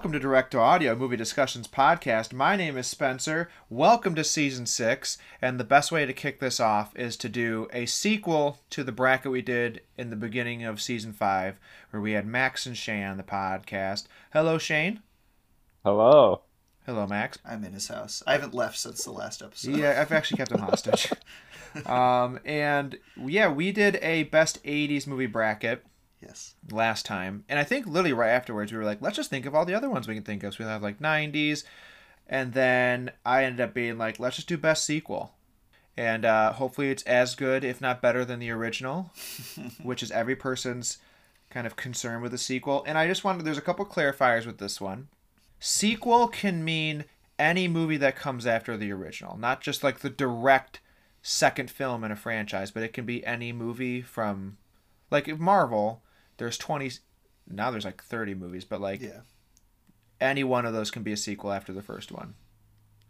Welcome to Direct to Audio Movie Discussions Podcast. My name is Spencer. Welcome to Season 6. And the best way to kick this off is to do a sequel to the bracket we did in the beginning of Season 5, where we had Max and Shane on the podcast. Hello, Shane. Hello. Hello, Max. I'm in his house. I haven't left since the last episode. Yeah, I've actually kept him hostage. um, and yeah, we did a best 80s movie bracket Yes. last time. And I think literally right afterwards, we were like, let's just think of all the other ones we can think of. So we have like 90s. And then I ended up being like, let's just do best sequel. And uh, hopefully it's as good, if not better, than the original, which is every person's kind of concern with a sequel. And I just wanted, there's a couple clarifiers with this one. Sequel can mean any movie that comes after the original, not just like the direct second film in a franchise, but it can be any movie from, like if Marvel, there's 20 now there's like 30 movies but like Yeah. any one of those can be a sequel after the first one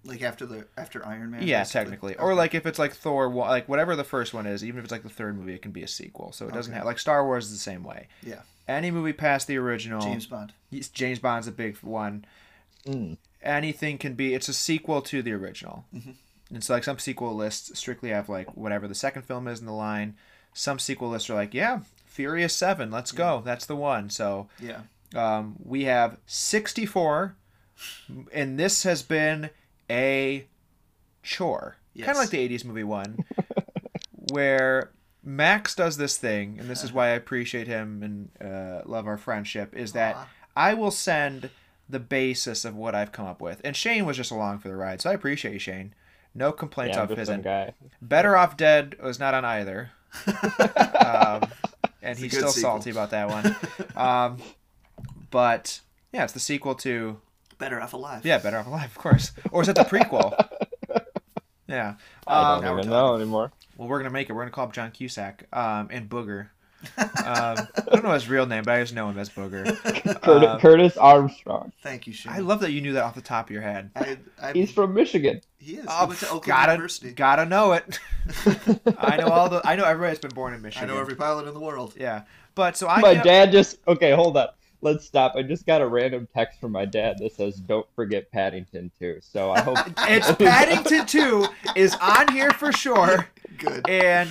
Like after the after Iron Man. yeah basically? technically or like if it's like thor like whatever the first one is even if it's like the third movie it can be a sequel so it doesn't Okay. have like star wars is the same way Yeah. any movie past the original James Bond. James bond's a big one Mm. anything can be it's a sequel to the original Mhm. and so like some sequel lists strictly have like whatever the second film is in the line some sequel lists are like yeah furious 7 let's go. That's the one. So Yeah. um, we have 64 and this has been a chore. Yes. kind of like the 80s movie one where max does this thing and this is why i appreciate him and uh, love our friendship is that Aw. i will send the basis of what i've come up with. And shane was just along for the ride so i appreciate you shane. No complaints Yeah, off his end. guy. better off dead was not on either. Um, and It's he's still sequel. salty about that one um, but yeah, it's the sequel to Better off alive. yeah, Better Off Alive, of course, or is it the prequel? yeah. I Um, now don't even know anymore. well, we're gonna make it. We're gonna call him John Cusack um, and Booger. Um, I don't know his real name, but I just know him as Booger. Curtis, um, Curtis Armstrong. Thank you, Shane. I love that you knew that off the top of your head. I, I, He's from Michigan. he is. Oh, he went to Oakland gotta University. gotta know it. I know all the. I know everybody that's been born in Michigan. I know every pilot in the world. Yeah, but so I. my can't- dad just okay. Hold up Let's stop. I just got a random text from my dad that says, "Don't forget Paddington too." So I hope It's Paddington Two is on here for sure. Good. And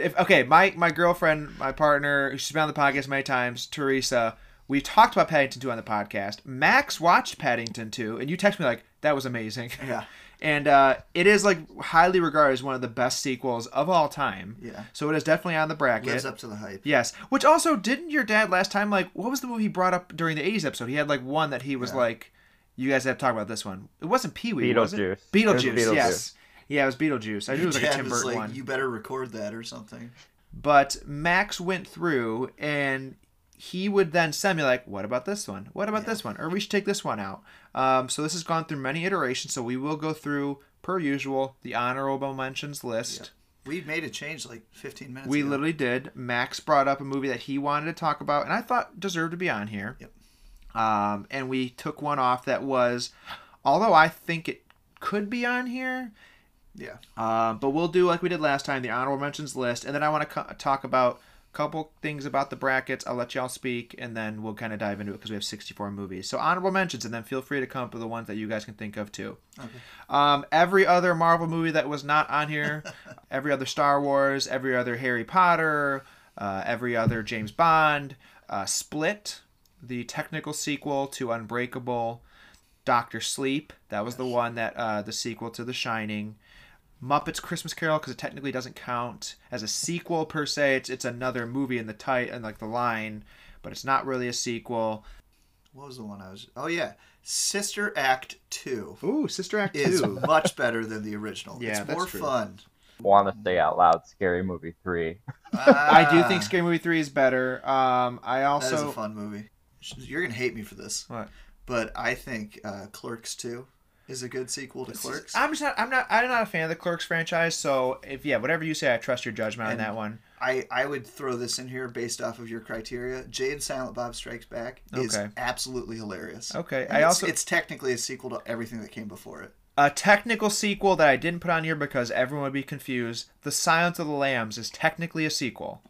if okay, my my girlfriend, my partner, she's been on the podcast many times, Teresa. We talked about Paddington 2 on the podcast. Max watched Paddington 2, and you text me like that was amazing. Yeah. And uh, it is like highly regarded as one of the best sequels of all time. Yeah. So it is definitely on the bracket. Lives up to the hype. Yes. Which also didn't your dad last time like what was the movie he brought up during the 80s episode? He had like one that he was Yeah. like you guys have to talk about this one. It wasn't Pee Wee, was it? Beetlejuice. It was Beetlejuice. Beetlejuice. Yes. Yeah, it was Beetlejuice. I knew it was like a Tim Burton like, one. You better record that or something. But Max went through and he would then send me like, "What about this one? What about Yeah. this one? Or we should take this one out." Um, so this has gone through many iterations. So we will go through per usual the honorable mentions list. We made a change like 15 minutes We ago. literally did. Max brought up a movie that he wanted to talk about, and I thought deserved to be on here. Yep. Um, and we took one off that was, although I think it could be on here, Yeah. uh, but we'll do like we did last time, the honorable mentions list, and then I want to co- talk about a couple things about the brackets. I'll let y'all speak, and then we'll kind of dive into it because we have 64 movies. So honorable mentions, and then feel free to come up with the ones that you guys can think of too. Okay. Um, every other Marvel movie that was not on here, every other Star Wars, every other Harry Potter, uh, every other James Bond, uh, Split, the technical sequel to Unbreakable, Doctor Sleep. That was the one that uh, the sequel to The Shining. Muppets Christmas Carol because it technically doesn't count as a sequel per se. It's it's another movie in the tight and like the line, but it's not really a sequel. What was the one I was? Oh yeah, Sister Act Two Ooh, Sister Act is two. much better than the original. Yeah, it's that's more true. fun. Want to say out loud? Scary Movie three. I do think Ah, Scary Movie three is better. Um, I that is also a fun movie. You're gonna hate me for this, What? but I think uh, Clerks Two is a good sequel to Clerks. I'm just not. I'm not. I'm not a fan of the Clerks franchise. So if yeah, whatever you say, I trust your judgment on that one. I, I would throw this in here based off of your criteria. Jay and Silent Bob Strikes Back is Okay. absolutely hilarious. Okay, And I it's, also it's technically a sequel to everything that came before it. a technical sequel that I didn't put on here because everyone would be confused. The Silence of the Lambs is technically a sequel.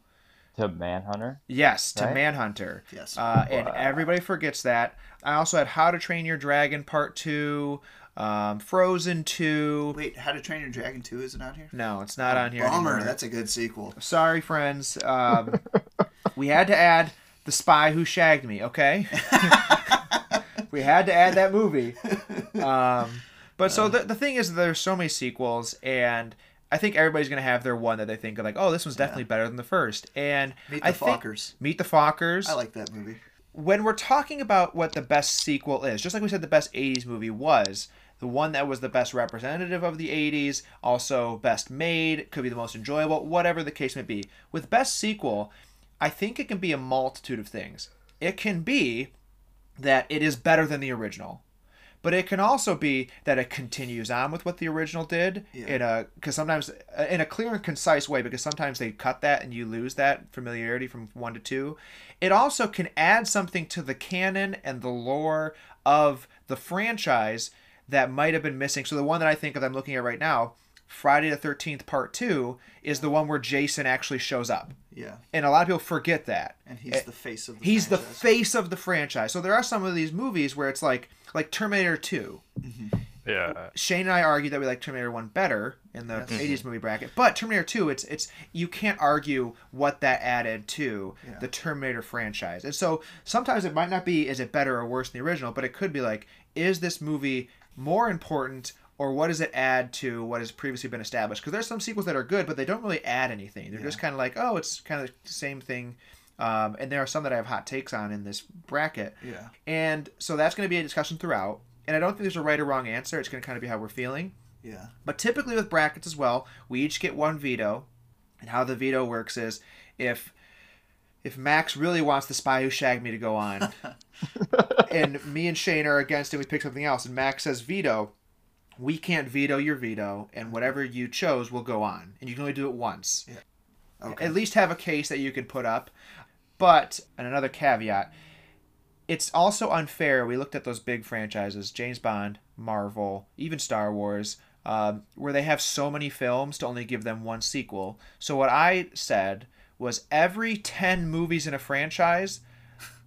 to Manhunter. Yes, to Right? Manhunter. Yes. Uh, and everybody forgets that. I also had How to Train Your Dragon Part Two, um, Frozen Two. Wait, How to Train Your Dragon 2 isn't on here? No, it's not on here. Bummer. anymore. That's a good sequel. Sorry, friends. Um, we had to add The Spy Who Shagged Me, okay? we had to add that movie. Um, but so the, the thing is, there's so many sequels, and I think everybody's going to have their one that they think of, like, oh, this one's definitely better than the first. And Meet I the think- Fockers. Meet the Fockers. I like that movie. when we're talking about what the best sequel is, just like we said the best 80s movie was, the one that was the best representative of the 80s, also best made, could be the most enjoyable, whatever the case may be. With best sequel, I think it can be a multitude of things. It can be that it is better than the original. But it can also be that it continues on with what the original did Yeah. in a because sometimes uh, in a clear and concise way because sometimes they cut that and you lose that familiarity from 1 to 2. It also can add something to the canon and the lore of the franchise that might have been missing. So the one that I think of I'm looking at right now, Friday the 13th part 2 is the one where Jason actually shows up. Yeah. And a lot of people forget that. And he's Eh, the face of the He's the franchise. face of the franchise. So there are some of these movies where it's like like Terminator 2. Yeah. Shane and I argue that we like Terminator 1 better in the 80s movie bracket. But Terminator 2, it's it's you can't argue what that added to Yeah. the Terminator franchise. And so sometimes it might not be is it better or worse than the original, but it could be like is this movie more important or what does it add to what has previously been established? Because there's some sequels that are good, but they don't really add anything. They're just kind of like, oh, it's kind of the same thing. Um, and there are some that I have hot takes on in this bracket. Yeah. And so that's going to be a discussion throughout. And I don't think there's a right or wrong answer. It's going to kind of be how we're feeling. Yeah. But typically with brackets as well, we each get one veto. And how the veto works is if if Max really wants the spy who shagged me to go on, and me and Shane are against it, we pick something else, and Max says veto, we can't veto your veto, and whatever you chose will go on. And you can only do it once. Okay. At least have a case that you can put up. But, and another caveat, it's also unfair. We looked at those big franchises James Bond, Marvel, even Star Wars, um, where they have so many films to only give them one sequel. So, what I said was every 10 movies in a franchise,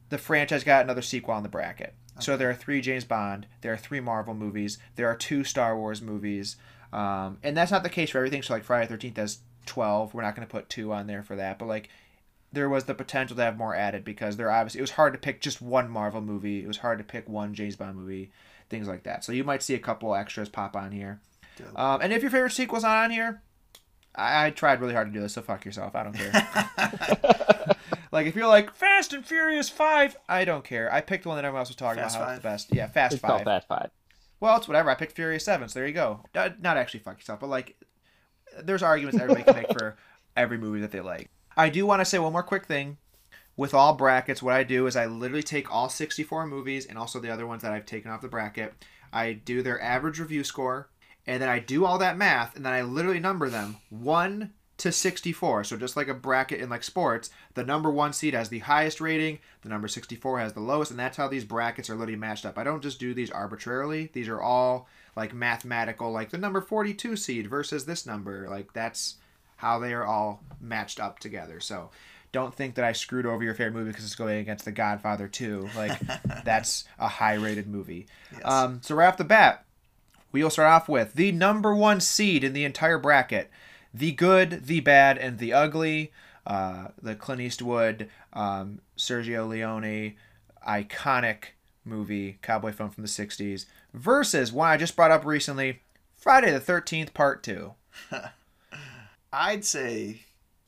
the franchise got another sequel on the bracket. So, there are three James Bond, there are three Marvel movies, there are two Star Wars movies. Um, and that's not the case for everything. So, like Friday the 13th has 12. We're not going to put two on there for that. But, like, there was the potential to have more added because there obviously it was hard to pick just one Marvel movie. It was hard to pick one James Bond movie, things like that. So you might see a couple extras pop on here. Um, and if your favorite sequel's not on here, I, I tried really hard to do this, so fuck yourself. I don't care. like if you're like Fast and Furious Five, I don't care. I picked one that everyone else was talking Fast about how it's the best. Yeah, Fast It's Five. called Fast Five. Well, it's whatever. I picked Furious Seven, so there you go. Not actually fuck yourself, but like, there's arguments everybody can make for every movie that they like. I do want to say one more quick thing. With all brackets, what I do is I literally take all 64 movies and also the other ones that I've taken off the bracket. I do their average review score, and then I do all that math, and then I literally number them 1 to 64. So just like a bracket in like sports, the number 1 seed has the highest rating, the number 64 has the lowest, and that's how these brackets are literally matched up. I don't just do these arbitrarily. These are all like mathematical like the number 42 seed versus this number. Like that's how they are all matched up together. So don't think that I screwed over your favorite movie because it's going against The Godfather 2. Like that's a high rated movie. Yes. Um, so right off the bat, we will start off with the number one seed in the entire bracket the good, the bad, and the ugly. Uh, the Clint Eastwood, um, Sergio Leone, iconic movie, cowboy film from the 60s, versus one I just brought up recently Friday the 13th, Part 2. I'd say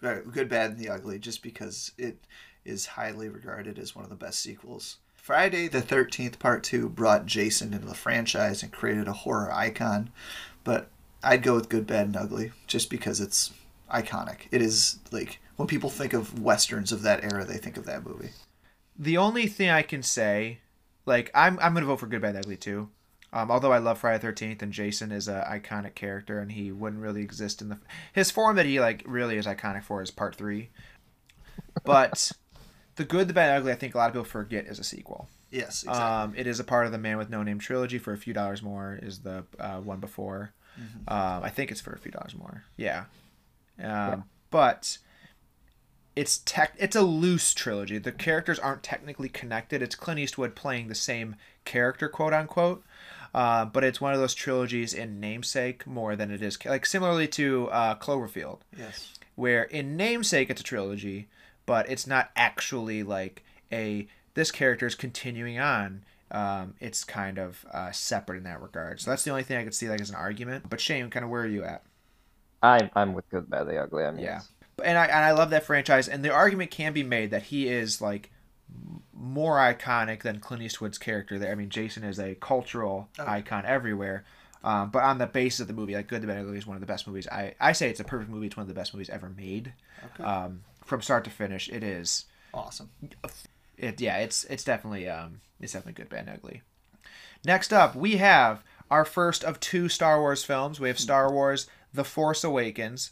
uh, Good, Bad, and the Ugly, just because it is highly regarded as one of the best sequels. Friday the 13th Part 2 brought Jason into the franchise and created a horror icon, but I'd go with Good, Bad, and Ugly just because it's iconic. It is like when people think of westerns of that era, they think of that movie. The only thing I can say, like, I'm, I'm going to vote for Good, Bad, and Ugly too. Um, although I love Friday Thirteenth and Jason is a iconic character and he wouldn't really exist in the his form that he like really is iconic for is Part Three, but the Good, the Bad, and Ugly I think a lot of people forget is a sequel. Yes, exactly. Um, it is a part of the Man with No Name trilogy for a few dollars more is the uh, one before. Um, I think it's for a few dollars more. Yeah. Um, But it's tech it's a loose trilogy. The characters aren't technically connected. It's Clint Eastwood playing the same character, quote unquote. Uh, but it's one of those trilogies in namesake more than it is like similarly to uh, Cloverfield, Yes. where in namesake it's a trilogy, but it's not actually like a this character is continuing on. Um, it's kind of uh, separate in that regard. So that's the only thing I could see like as an argument. But Shane, kind of where are you at? I'm I'm with Good, Bad, the Ugly. I mean, Yeah. and I and I love that franchise. And the argument can be made that he is like more iconic than Clint Eastwood's character. There, I mean, Jason is a cultural Oh. icon everywhere. Um, but on the basis of the movie, like Good, the Bad, the Ugly is one of the best movies. I I say it's a perfect movie. It's one of the best movies ever made. Okay. Um, from start to finish, it is. awesome. It yeah, it's it's definitely um it's definitely good, bad, and ugly. Next up, we have our first of two Star Wars films. We have Star Wars: The Force Awakens.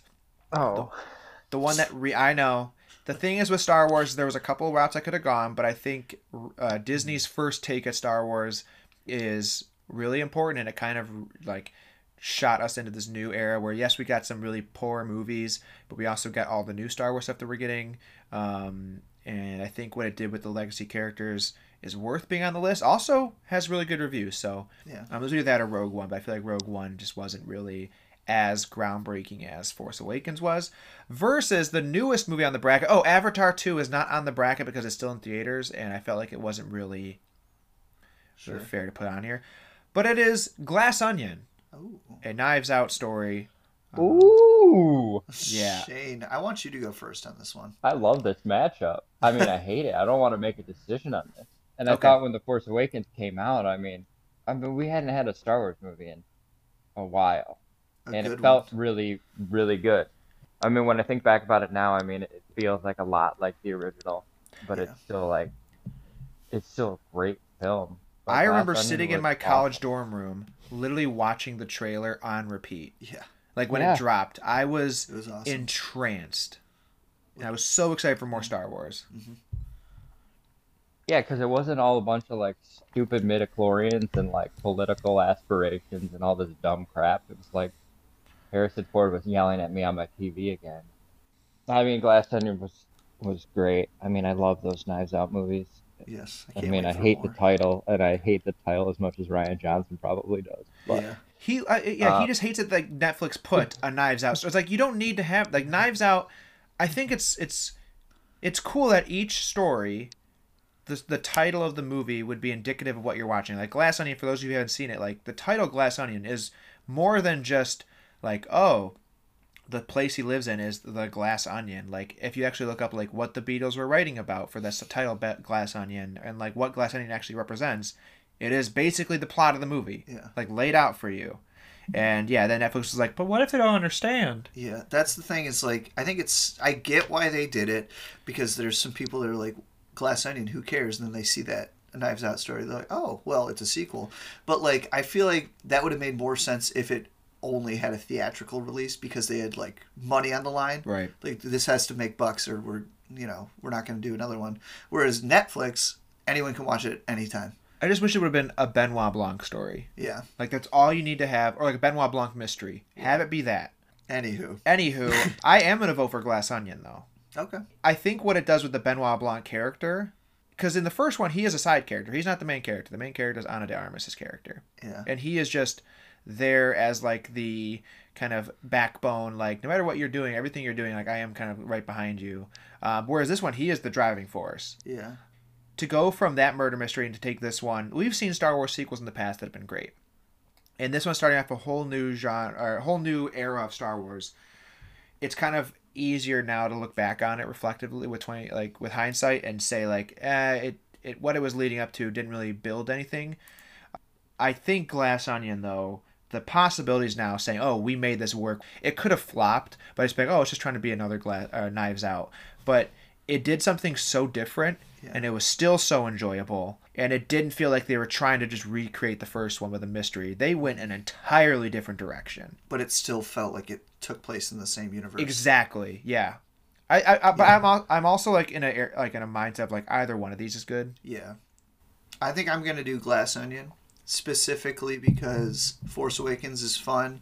Oh, The one that re- I know. The thing is with Star Wars, there was a couple of routes I could have gone, but I think uh, Disney's first take at Star Wars is really important, and it kind of like shot us into this new era where yes, we got some really poor movies, but we also got all the new Star Wars stuff that we're getting. Um, and I think what it did with the legacy characters is worth being on the list. Also has really good reviews, so Yeah. i'm um, either that or Rogue One, but I feel like Rogue One just wasn't really as groundbreaking as Force Awakens was. Versus the newest movie on the bracket. Oh, Avatar 2 is not on the bracket because it's still in theaters, and I felt like it wasn't really Sure. fair to put on here. But it is Glass Onion, Ooh. a Knives Out story. Um, ooh! Yeah. Shane, I want you to go first on this one. I love this matchup. I mean, I hate it. I don't want to make a decision on this. And I Okay. thought when The Force Awakens came out, I mean, I mean, we hadn't had a Star Wars movie in a while, A and it felt one. really, really good. I mean, when I think back about it now, I mean, it feels like a lot like the original, but Yeah. it's still like, it's still a great film. But I remember Onion sitting in my awesome. college dorm room, literally watching the trailer on repeat. Yeah, Like when Yeah. it dropped, I was it was awesome. entranced. And I was so excited for more Star Wars. Mm-hmm. Yeah, because it wasn't all a bunch of like stupid midichlorians and like political aspirations and all this dumb crap. It was like Harrison Ford was yelling at me on my TV again. I mean, Glass Onion was was great. I mean, I love those Knives Out movies. Yes. I can't mean, I hate more. the title, and I hate the title as much as Rian Johnson probably does. But Yeah, He, uh, yeah, he Uh, just hates it like Netflix put a Knives Out. So it's like you don't need to have like Knives Out. I think it's it's it's cool that each story, the the title of the movie would be indicative of what you're watching. Like Glass Onion, for those of you who haven't seen it, like the title Glass Onion is more than just like oh, the place he lives in is the Glass Onion. Like if you actually look up like what the Beatles were writing about for this title Glass Onion and like what Glass Onion actually represents, it is basically the plot of the movie yeah, like laid out for you. And yeah, then Netflix was like, but what if they don't understand? yeah. That's the thing. Is like I think it's I get why they did it because there's some people that are like Glass Onion. Who cares? And then they see that Knives Out story. They're like, oh, well, it's a sequel. But like I feel like that would have made more sense if it only had a theatrical release because they had like money on the line. Right. like this has to make bucks or we're you know we're not going to do another one whereas netflix anyone can watch it anytime I just wish it would have been a Benoit Blanc story. yeah Like that's all you need to have, or like a Benoit Blanc mystery. Have it be that. anywho Anywho, I am gonna vote for Glass Onion though. okay I think what it does with the Benoit Blanc character, because in the first one he is a side character. He's not the main character. The main character is Ana de Armas' character. yeah and he is just there as like the kind of backbone like no matter what you're doing everything you're doing like i am kind of right behind you. Um, whereas this one he is the driving force. Yeah. To go from that murder mystery and to take this one we've seen star wars sequels in the past that have been great. And this one's starting off a whole new genre or a whole new era of star wars. It's kind of easier now to look back on it reflectively with 20 like with hindsight and say like eh, it, it what it was leading up to didn't really build anything. I think Glass Onion, though, the possibilities now saying, "Oh, we made this work." It could have flopped, but it's like, "Oh, it's just trying to be another glass, uh, Knives Out." But it did something so different, Yeah. and it was still so enjoyable, and it didn't feel like they were trying to just recreate the first one with a mystery. They went an entirely different direction. but it still felt like it took place in the same universe Exactly. Yeah. I, I, I but Yeah. I'm I'm also like in a like in a mindset of like either one of these is good. yeah i think i'm going to do glass onion specifically because force awakens is fun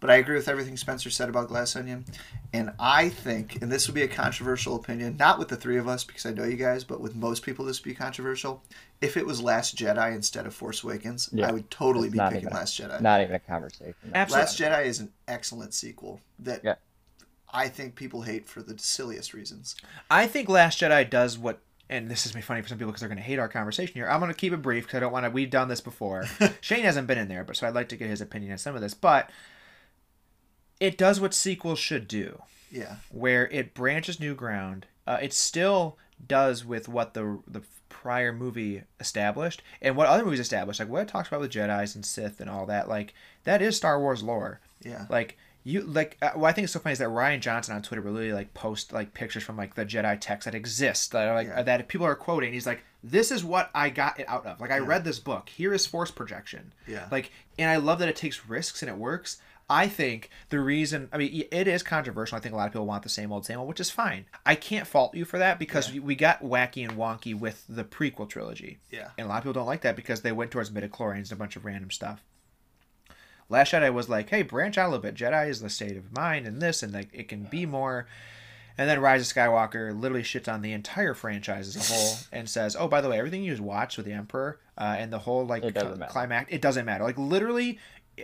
But I agree with everything Spencer said about Glass Onion. And I think, and this would be a controversial opinion, not with the three of us because I know you guys, but with most people, this would be controversial. If it was Last Jedi instead of Force Awakens, Yeah. I would totally It's be not picking even- Last Jedi. Not even a conversation. Absolutely. Last Jedi is an excellent sequel that Yeah. I think people hate for the silliest reasons. I think Last Jedi does what, and this is be funny for some people because they're going to hate our conversation here. I'm going to keep it brief because I don't want to. We've done this before. Shane hasn't been in there, but so I'd like to get his opinion on some of this. But it does what sequels should do, Yeah. where it branches new ground. Uh, it still does with what the the prior movie established and what other movies established, like what it talks about with Jedi's and Sith and all that. Like that is Star Wars lore. Yeah. Like you like uh, what I think is so funny is that Rian Johnson on Twitter will really like post like pictures from like the Jedi text that exist that are like Yeah. that people are quoting. He's like, "This is what I got it out of. Like I read this book. Here is force projection. Yeah. Like, and I love that it takes risks and it works. I think the reason, I mean, it is controversial. I think a lot of people want the same old, same old, which is fine. I can't fault you for that because we got wacky and wonky with the prequel trilogy. Yeah. And a lot of people don't like that because they went towards midichlorians and a bunch of random stuff. Last Jedi was like, hey, branch out a little bit. Jedi is the state of mind and this, and like it can be more. And then Rise of Skywalker literally shits on the entire franchise as a whole and says, oh, by the way, everything you just watched with the Emperor uh, and the whole like cl- climax, it doesn't matter. Like literally,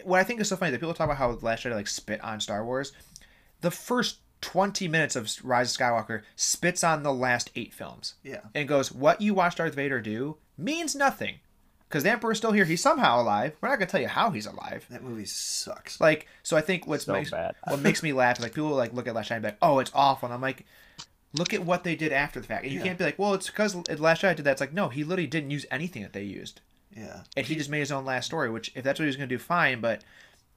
what I think is so funny that people talk about how Last Jedi like spit on Star Wars. The first 20 minutes of Rise of Skywalker spits on the last eight films Yeah. and goes, "What you watched Darth Vader do means nothing, because the Emperor's still here. He's somehow alive. We're not gonna tell you how he's alive. That movie sucks. Like, so I think what's So makes bad. what makes me laugh is like people like look at Last Jedi and be like, "Oh, it's awful," and I'm like. Look at what they did after the fact. And you Yeah. can't be like, well, it's because Last Jedi did that. It's like, no, he literally didn't use anything that they used. Yeah. And he just made his own last story, which, if that's what he was going to do, fine, but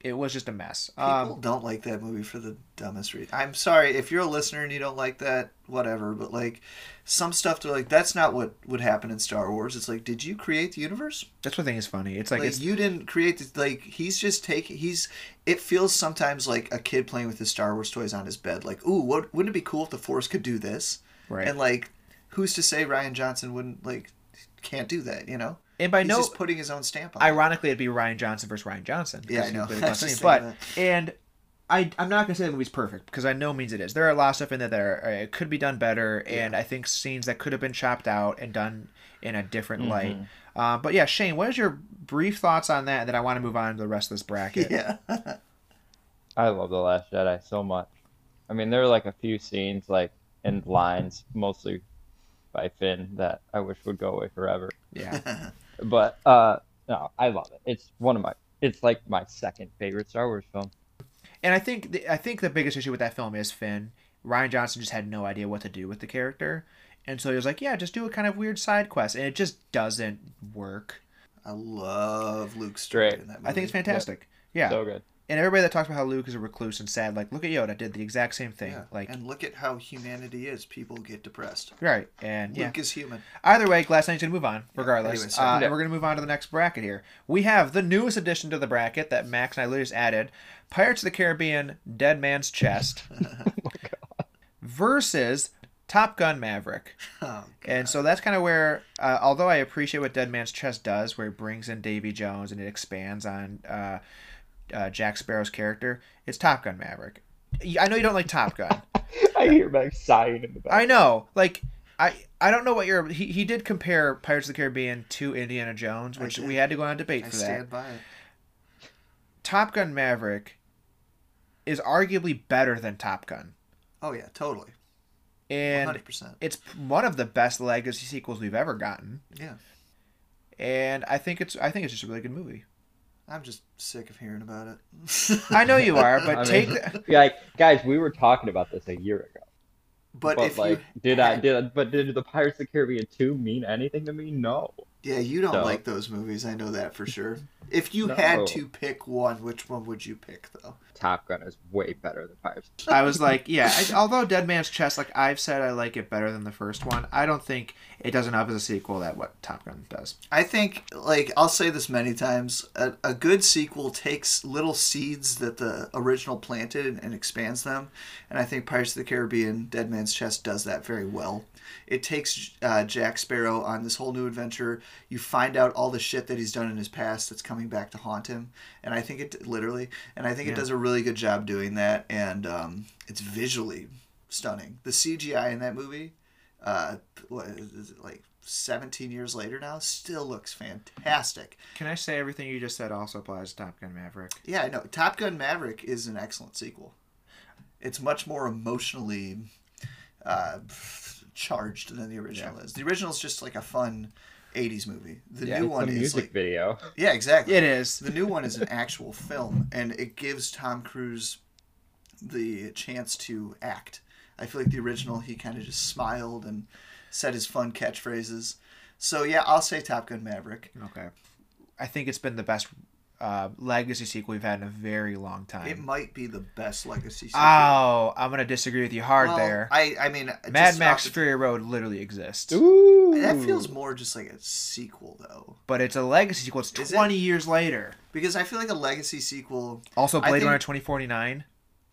it was just a mess. People Um, don't like that movie for the dumbest reason. I'm sorry if you're a listener and you don't like that, whatever. But like, some stuff to like, that's not what would happen in Star Wars. It's like, did you create the universe? that's what I think is funny. It's like, Like, it's, you didn't create the, like he's just taking he's. It feels sometimes like a kid playing with his Star Wars toys on his bed. Like, ooh, what wouldn't it be cool if the Force could do this? right. And like, who's to say Rian Johnson wouldn't like can't do that? You know, And by he's no, just putting his own stamp on. it. ironically, it'd be Ryan Johnson versus Ryan Johnson. Yeah, I know. played I was Gosling. just But and I, I'm not gonna say the movie's perfect because I know means it is. There are a lot of stuff in there that are, uh, it could be done better, and I think scenes that could have been chopped out and done in a different light. Uh, but yeah, Shane, what is your brief thoughts on that? And then I want to move on to the rest of this bracket. Yeah. I love The Last Jedi so much. I mean, there are like a few scenes, like in lines, mostly by Finn, that I wish would go away forever. yeah. But uh, no, I love it. It's one of my. It's like my second favorite Star Wars film. And I think the, I think the biggest issue with that film is Finn. Rian Johnson just had no idea what to do with the character, and so he was like, "Yeah, just do a kind of weird side quest," and it just doesn't work. I love Luke story Great. in that movie. I think it's fantastic. Yeah, So good. And everybody that talks about how Luke is a recluse and sad, like, look at Yoda, did the exact same thing. Yeah. Like, and look at how humanity is. People get depressed. right, and yeah. Luke is human. Either way, Glass Knight's gonna move on, regardless. Anyways, uh, sorry. and we're gonna move on to the next bracket here. We have the newest addition to the bracket that Max and I literally just added: Pirates of the Caribbean: Dead Man's Chest versus Top Gun Maverick. Oh, And so that's kind of where, uh, although I appreciate what Dead Man's Chest does, where it brings in Davy Jones and it expands on uh, uh, Jack Sparrow's character, it's Top Gun Maverick. I know you don't like Top Gun. I hear Max sighing in the back. I know, like. I, I don't know what your he, he did compare Pirates of the Caribbean to Indiana Jones, which we had to go on a debate I for that. stand by it. Top Gun Maverick is arguably better than Top Gun, Oh yeah, totally. and 100%. it's one of the best legacy sequels we've ever gotten. Yeah. And I think it's I think it's just a really good movie. I'm just sick of hearing about it. I know you are, but I take mean- the, Like, guys, we were talking about this a year ago. but, But, if like, you did I did I, but did the Pirates of the Caribbean two mean anything to me? No. Yeah, you don't So- like those movies. I know that for sure. If you No. had to pick one, which one would you pick though? Top Gun is way better than Pirates. I was like, yeah. I, although Dead Man's Chest, like I've said, I like it better than the first one. I don't think it doesn't enough as a sequel that what Top Gun does. I think, like, I'll say this many times: a, a good sequel takes little seeds that the original planted and, and expands them, and I think Pirates of the Caribbean: Dead Man's Chest does that very well. It takes uh, Jack Sparrow on this whole new adventure. You find out all the shit that he's done in his past that's coming back to haunt him, and I think it literally, and I think it does a really good job doing that, and um, it's visually stunning. The CGI in that movie, uh, what is it like? 17 years later now still looks fantastic Can I say everything you just said also applies to Top Gun Maverick? yeah i know top gun maverick is an excellent sequel it's much more emotionally uh, charged than the original is the original is just like a fun 80s movie the Yeah, new It's a one is a music like video. yeah exactly It is. the new one is an actual film, and it gives Tom Cruise the chance to act. I feel like the original, he kind of just smiled and said his fun catchphrases. So yeah, I'll say Top Gun Maverick. Okay. I think it's been the best uh, legacy sequel we've had in a very long time. It might be the best legacy sequel. Oh, I'm gonna disagree with you hard Well, there. I I mean, Mad Max the- Fury Road literally exists, Ooh. That feels more just like a sequel though, but it's a legacy sequel. It's Is it? 20 years later. because I feel like a legacy sequel. Also, I Blade think- Runner 2049.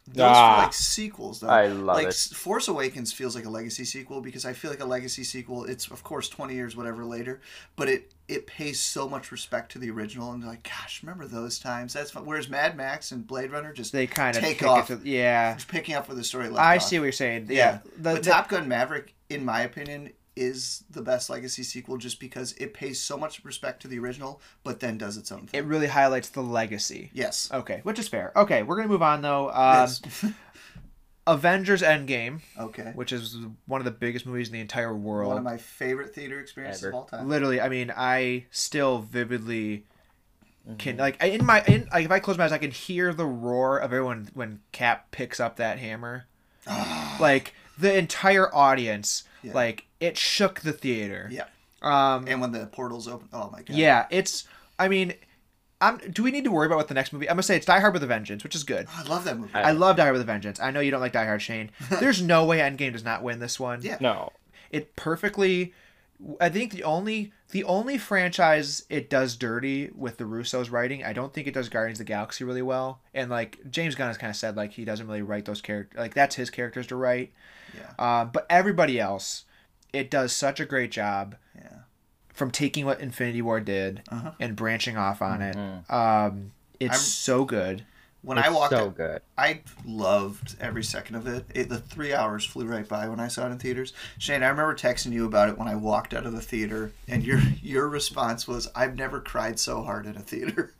Those Ah. like sequels though. I love like it. Force Awakens feels like a legacy sequel because I feel like a legacy sequel. It's of course twenty years whatever later, but it it pays so much respect to the original and like, gosh, remember those times? That's fun. Whereas Mad Max and Blade Runner just They kind of Take off. to yeah. just picking up where the story left I off. see what you're saying. Yeah, Yeah, the, but the- Top Gun Maverick, in my opinion, is the best legacy sequel just because it pays so much respect to the original, but then does its own thing. it really highlights the legacy. yes. Okay, which is fair. Okay, we're gonna move on though. Um, yes. Avengers Endgame, okay. which is one of the biggest movies in the entire world. One of my favorite theater experiences Ever. of all time. literally i mean i still vividly Mm-hmm. can like in my in like if i close my eyes i can hear the roar of everyone when cap picks up that hammer like the entire audience Yeah. like it shook the theater Yeah. um And when the portals open, oh my god. yeah it's i mean i'm do we need to worry about what the next movie i'm gonna say it's die hard with a vengeance which is good Oh, I love that movie. i love die hard with a vengeance i know you don't like die hard shane there's no way endgame does not win this one Yeah. No. it perfectly I think the only the only franchise it does dirty with the Russo's writing, I don't think it does Guardians of the Galaxy really well. And like James Gunn has kind of said like he doesn't really write those characters like that's his characters to write. Yeah. Um, but everybody else, it does such a great job Yeah. from taking what Infinity War did Uh-huh. and branching off on it. Mhm. Um, it's I'm- so good. When It's I walked, so good. I loved every second of it. it. The three hours flew right by when I saw it in theaters. Shane, I remember texting you about it when I walked out of the theater, and your your response was, "I've never cried so hard in a theater."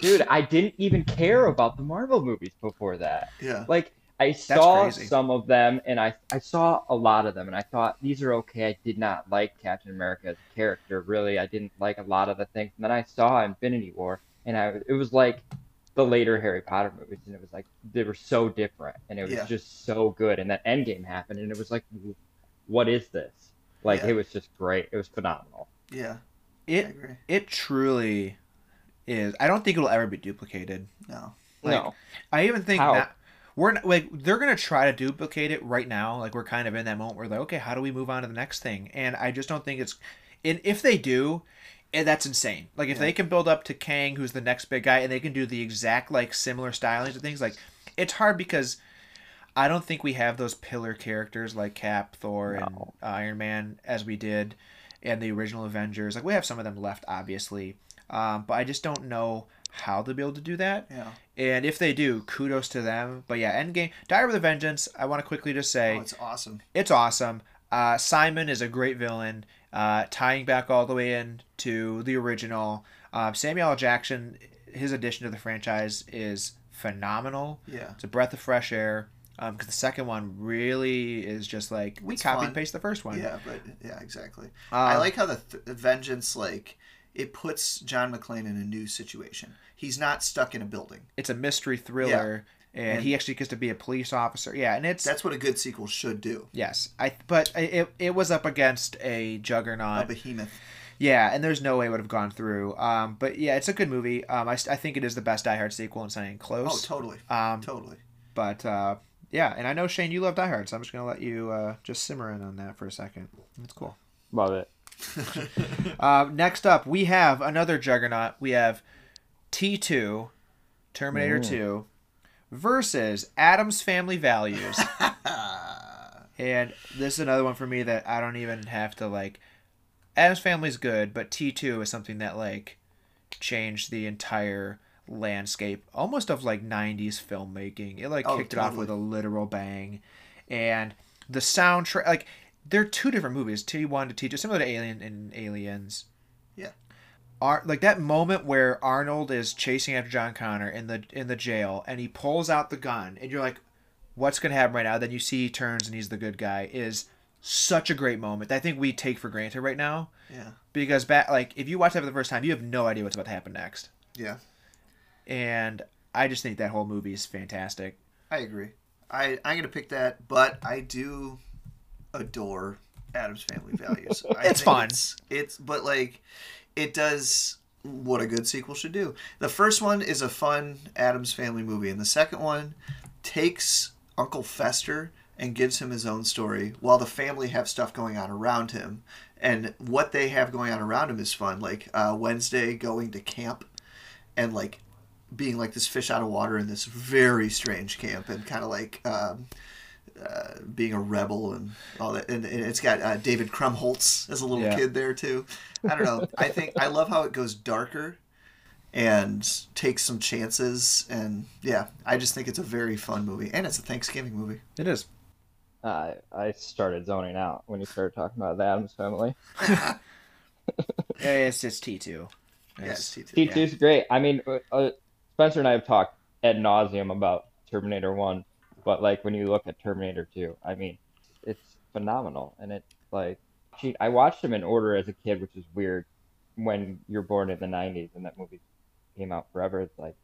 Dude, I didn't even care about the Marvel movies before that. yeah. Like I saw some of them and I I saw a lot of them and I thought these are okay. I did not like Captain America as a character, really. I didn't like a lot of the things. And then I saw Infinity War and I it was like the later Harry Potter movies and it was like they were so different and it was Yeah. just so good and then Endgame happened and it was like what is this? Like Yeah. it was just great. It was phenomenal. Yeah. It it truly is. I don't think it'll ever be duplicated. No. Like, no. I even think How? that we're not, like they're gonna try to duplicate it right now. Like we're kind of in that moment where like, okay, how do we move on to the next thing? And I just don't think it's. And if they do, and that's insane. Like if Yeah. they can build up to Kang, who's the next big guy, and they can do the exact like similar stylings and things, like it's hard because I don't think we have those pillar characters like Cap, Thor, and No. uh, Iron Man as we did in the original Avengers. Like we have some of them left, obviously, um, but I just don't know how they'll be able to do that. Yeah. And if they do, kudos to them. But yeah, Endgame, Die with a Vengeance. I want to quickly just say Oh, it's awesome. it's awesome. Uh, Simon is a great villain, uh, tying back all the way in to the original. Uh, Samuel L. Jackson, his addition to the franchise is phenomenal. Yeah. It's a breath of fresh air. Because the second one really is just like we It's copy fun. and paste the first one. Yeah, but yeah, exactly. Um, I like how the th- Vengeance like it puts John McClane in a new situation. He's not stuck in a building. it's a mystery thriller, and, And- he actually gets to be a police officer. Yeah, and it's That's what a good sequel should do. Yes, I but it it was up against a juggernaut, A behemoth. Yeah, and there's no way it would have gone through. Um, but yeah, it's a good movie. Um, I, I think it is the best Die Hard sequel, and it's not even Oh, close. totally. Um, Totally. but uh, yeah, and I know Shane, you love Die Hard, so I'm just gonna let you uh, just simmer in on that for a second. That's cool. Love it. Uh, next up, we have another juggernaut. We have T2, Terminator Ooh. 2, versus Addams Family Values. And this is another one for me that I don't even have to like. Addams Family's good, but T two is something that like changed the entire landscape, almost of like '90s filmmaking. It like Oh, kicked it off with a literal bang, and the soundtrack like they're two different movies, T one to T two, similar to Alien and Aliens. Ar- like that moment where Arnold is chasing after John Connor in the in the jail, and he pulls out the gun, and you're like, "What's gonna happen right now?" Then you see he turns and he's the good guy. Is such a great moment that I think we take for granted right now Yeah. because back like if you watch that for the first time, you have no idea what's about to happen next, Yeah. and I just think that whole movie is fantastic. I agree. I I'm gonna pick that, but I do adore Addams Family Values. It's fun. It's, it's but like it does what a good sequel should do. The first one is a fun Addams Family movie, and the second one takes Uncle Fester and gives him his own story, while the family have stuff going on around him. And what they have going on around him is fun, like uh, Wednesday going to camp, and like being like this fish out of water in this very strange camp and kind of like um, uh, being a rebel and all that. And, and it's got uh, David Krumholtz as a little Yeah. kid there too. I don't know. I think I love how it goes darker and takes some chances. And yeah, I just think it's a very fun movie. And it's a Thanksgiving movie. It is. I I started zoning out when you started talking about the Addams family. It's it's T two. Yes, T2. T two is great. I mean, uh, uh, Spencer and I have talked ad nauseum about Terminator One, but like when you look at Terminator Two, I mean, it's phenomenal, and it's like, gee, I watched them in order as a kid, which is weird. When you're born in the '90s and that movie came out forever, it's like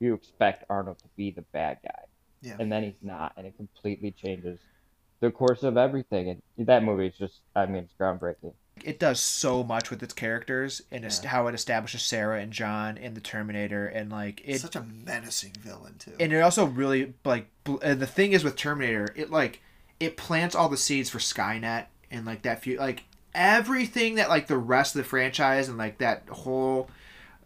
you expect Arnold to be the bad guy, Yeah. and then he's not, and it completely changes the course of everything. And that movie is just, I mean, it's groundbreaking. It does so much with its characters and Yeah. how it establishes Sarah and John in the Terminator, and like it. Such a menacing villain too. and it also really like bl- and the thing is with Terminator, it like it plants all the seeds for Skynet and like that few like everything that like the rest of the franchise and like that whole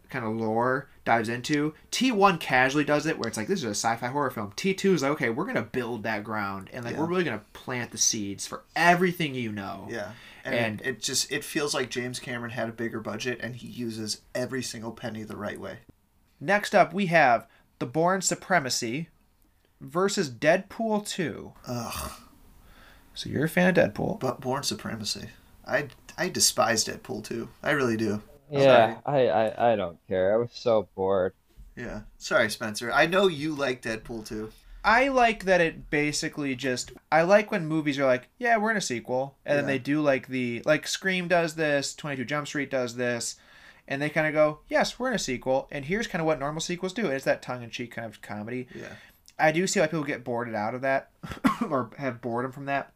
kind of lore dives into. T1 casually does it where it's like this is a sci-fi horror film. T2 is like okay, we're going to build that ground and like Yeah. we're really going to plant the seeds for everything you know. yeah. And, And- it, it just it feels like James Cameron had a bigger budget and he uses every single penny the right way. Next up we have The Bourne Supremacy versus Deadpool 2. Ugh. So you're a fan of Deadpool. But Bourne Supremacy. I I despise Deadpool 2. I really do. Yeah, I, I, I don't care. I was so bored. Yeah. Sorry, Spencer. I know you like Deadpool too. I like that it basically just I like when movies are like, yeah, we're in a sequel, and then they do like the like Scream does this, Twenty Two Jump Street does this, and they kind of go, yes, we're in a sequel, and here's kind of what normal sequels do. It's that tongue in cheek kind of comedy. Yeah. I do see why people get bored out of that, or have boredom from that.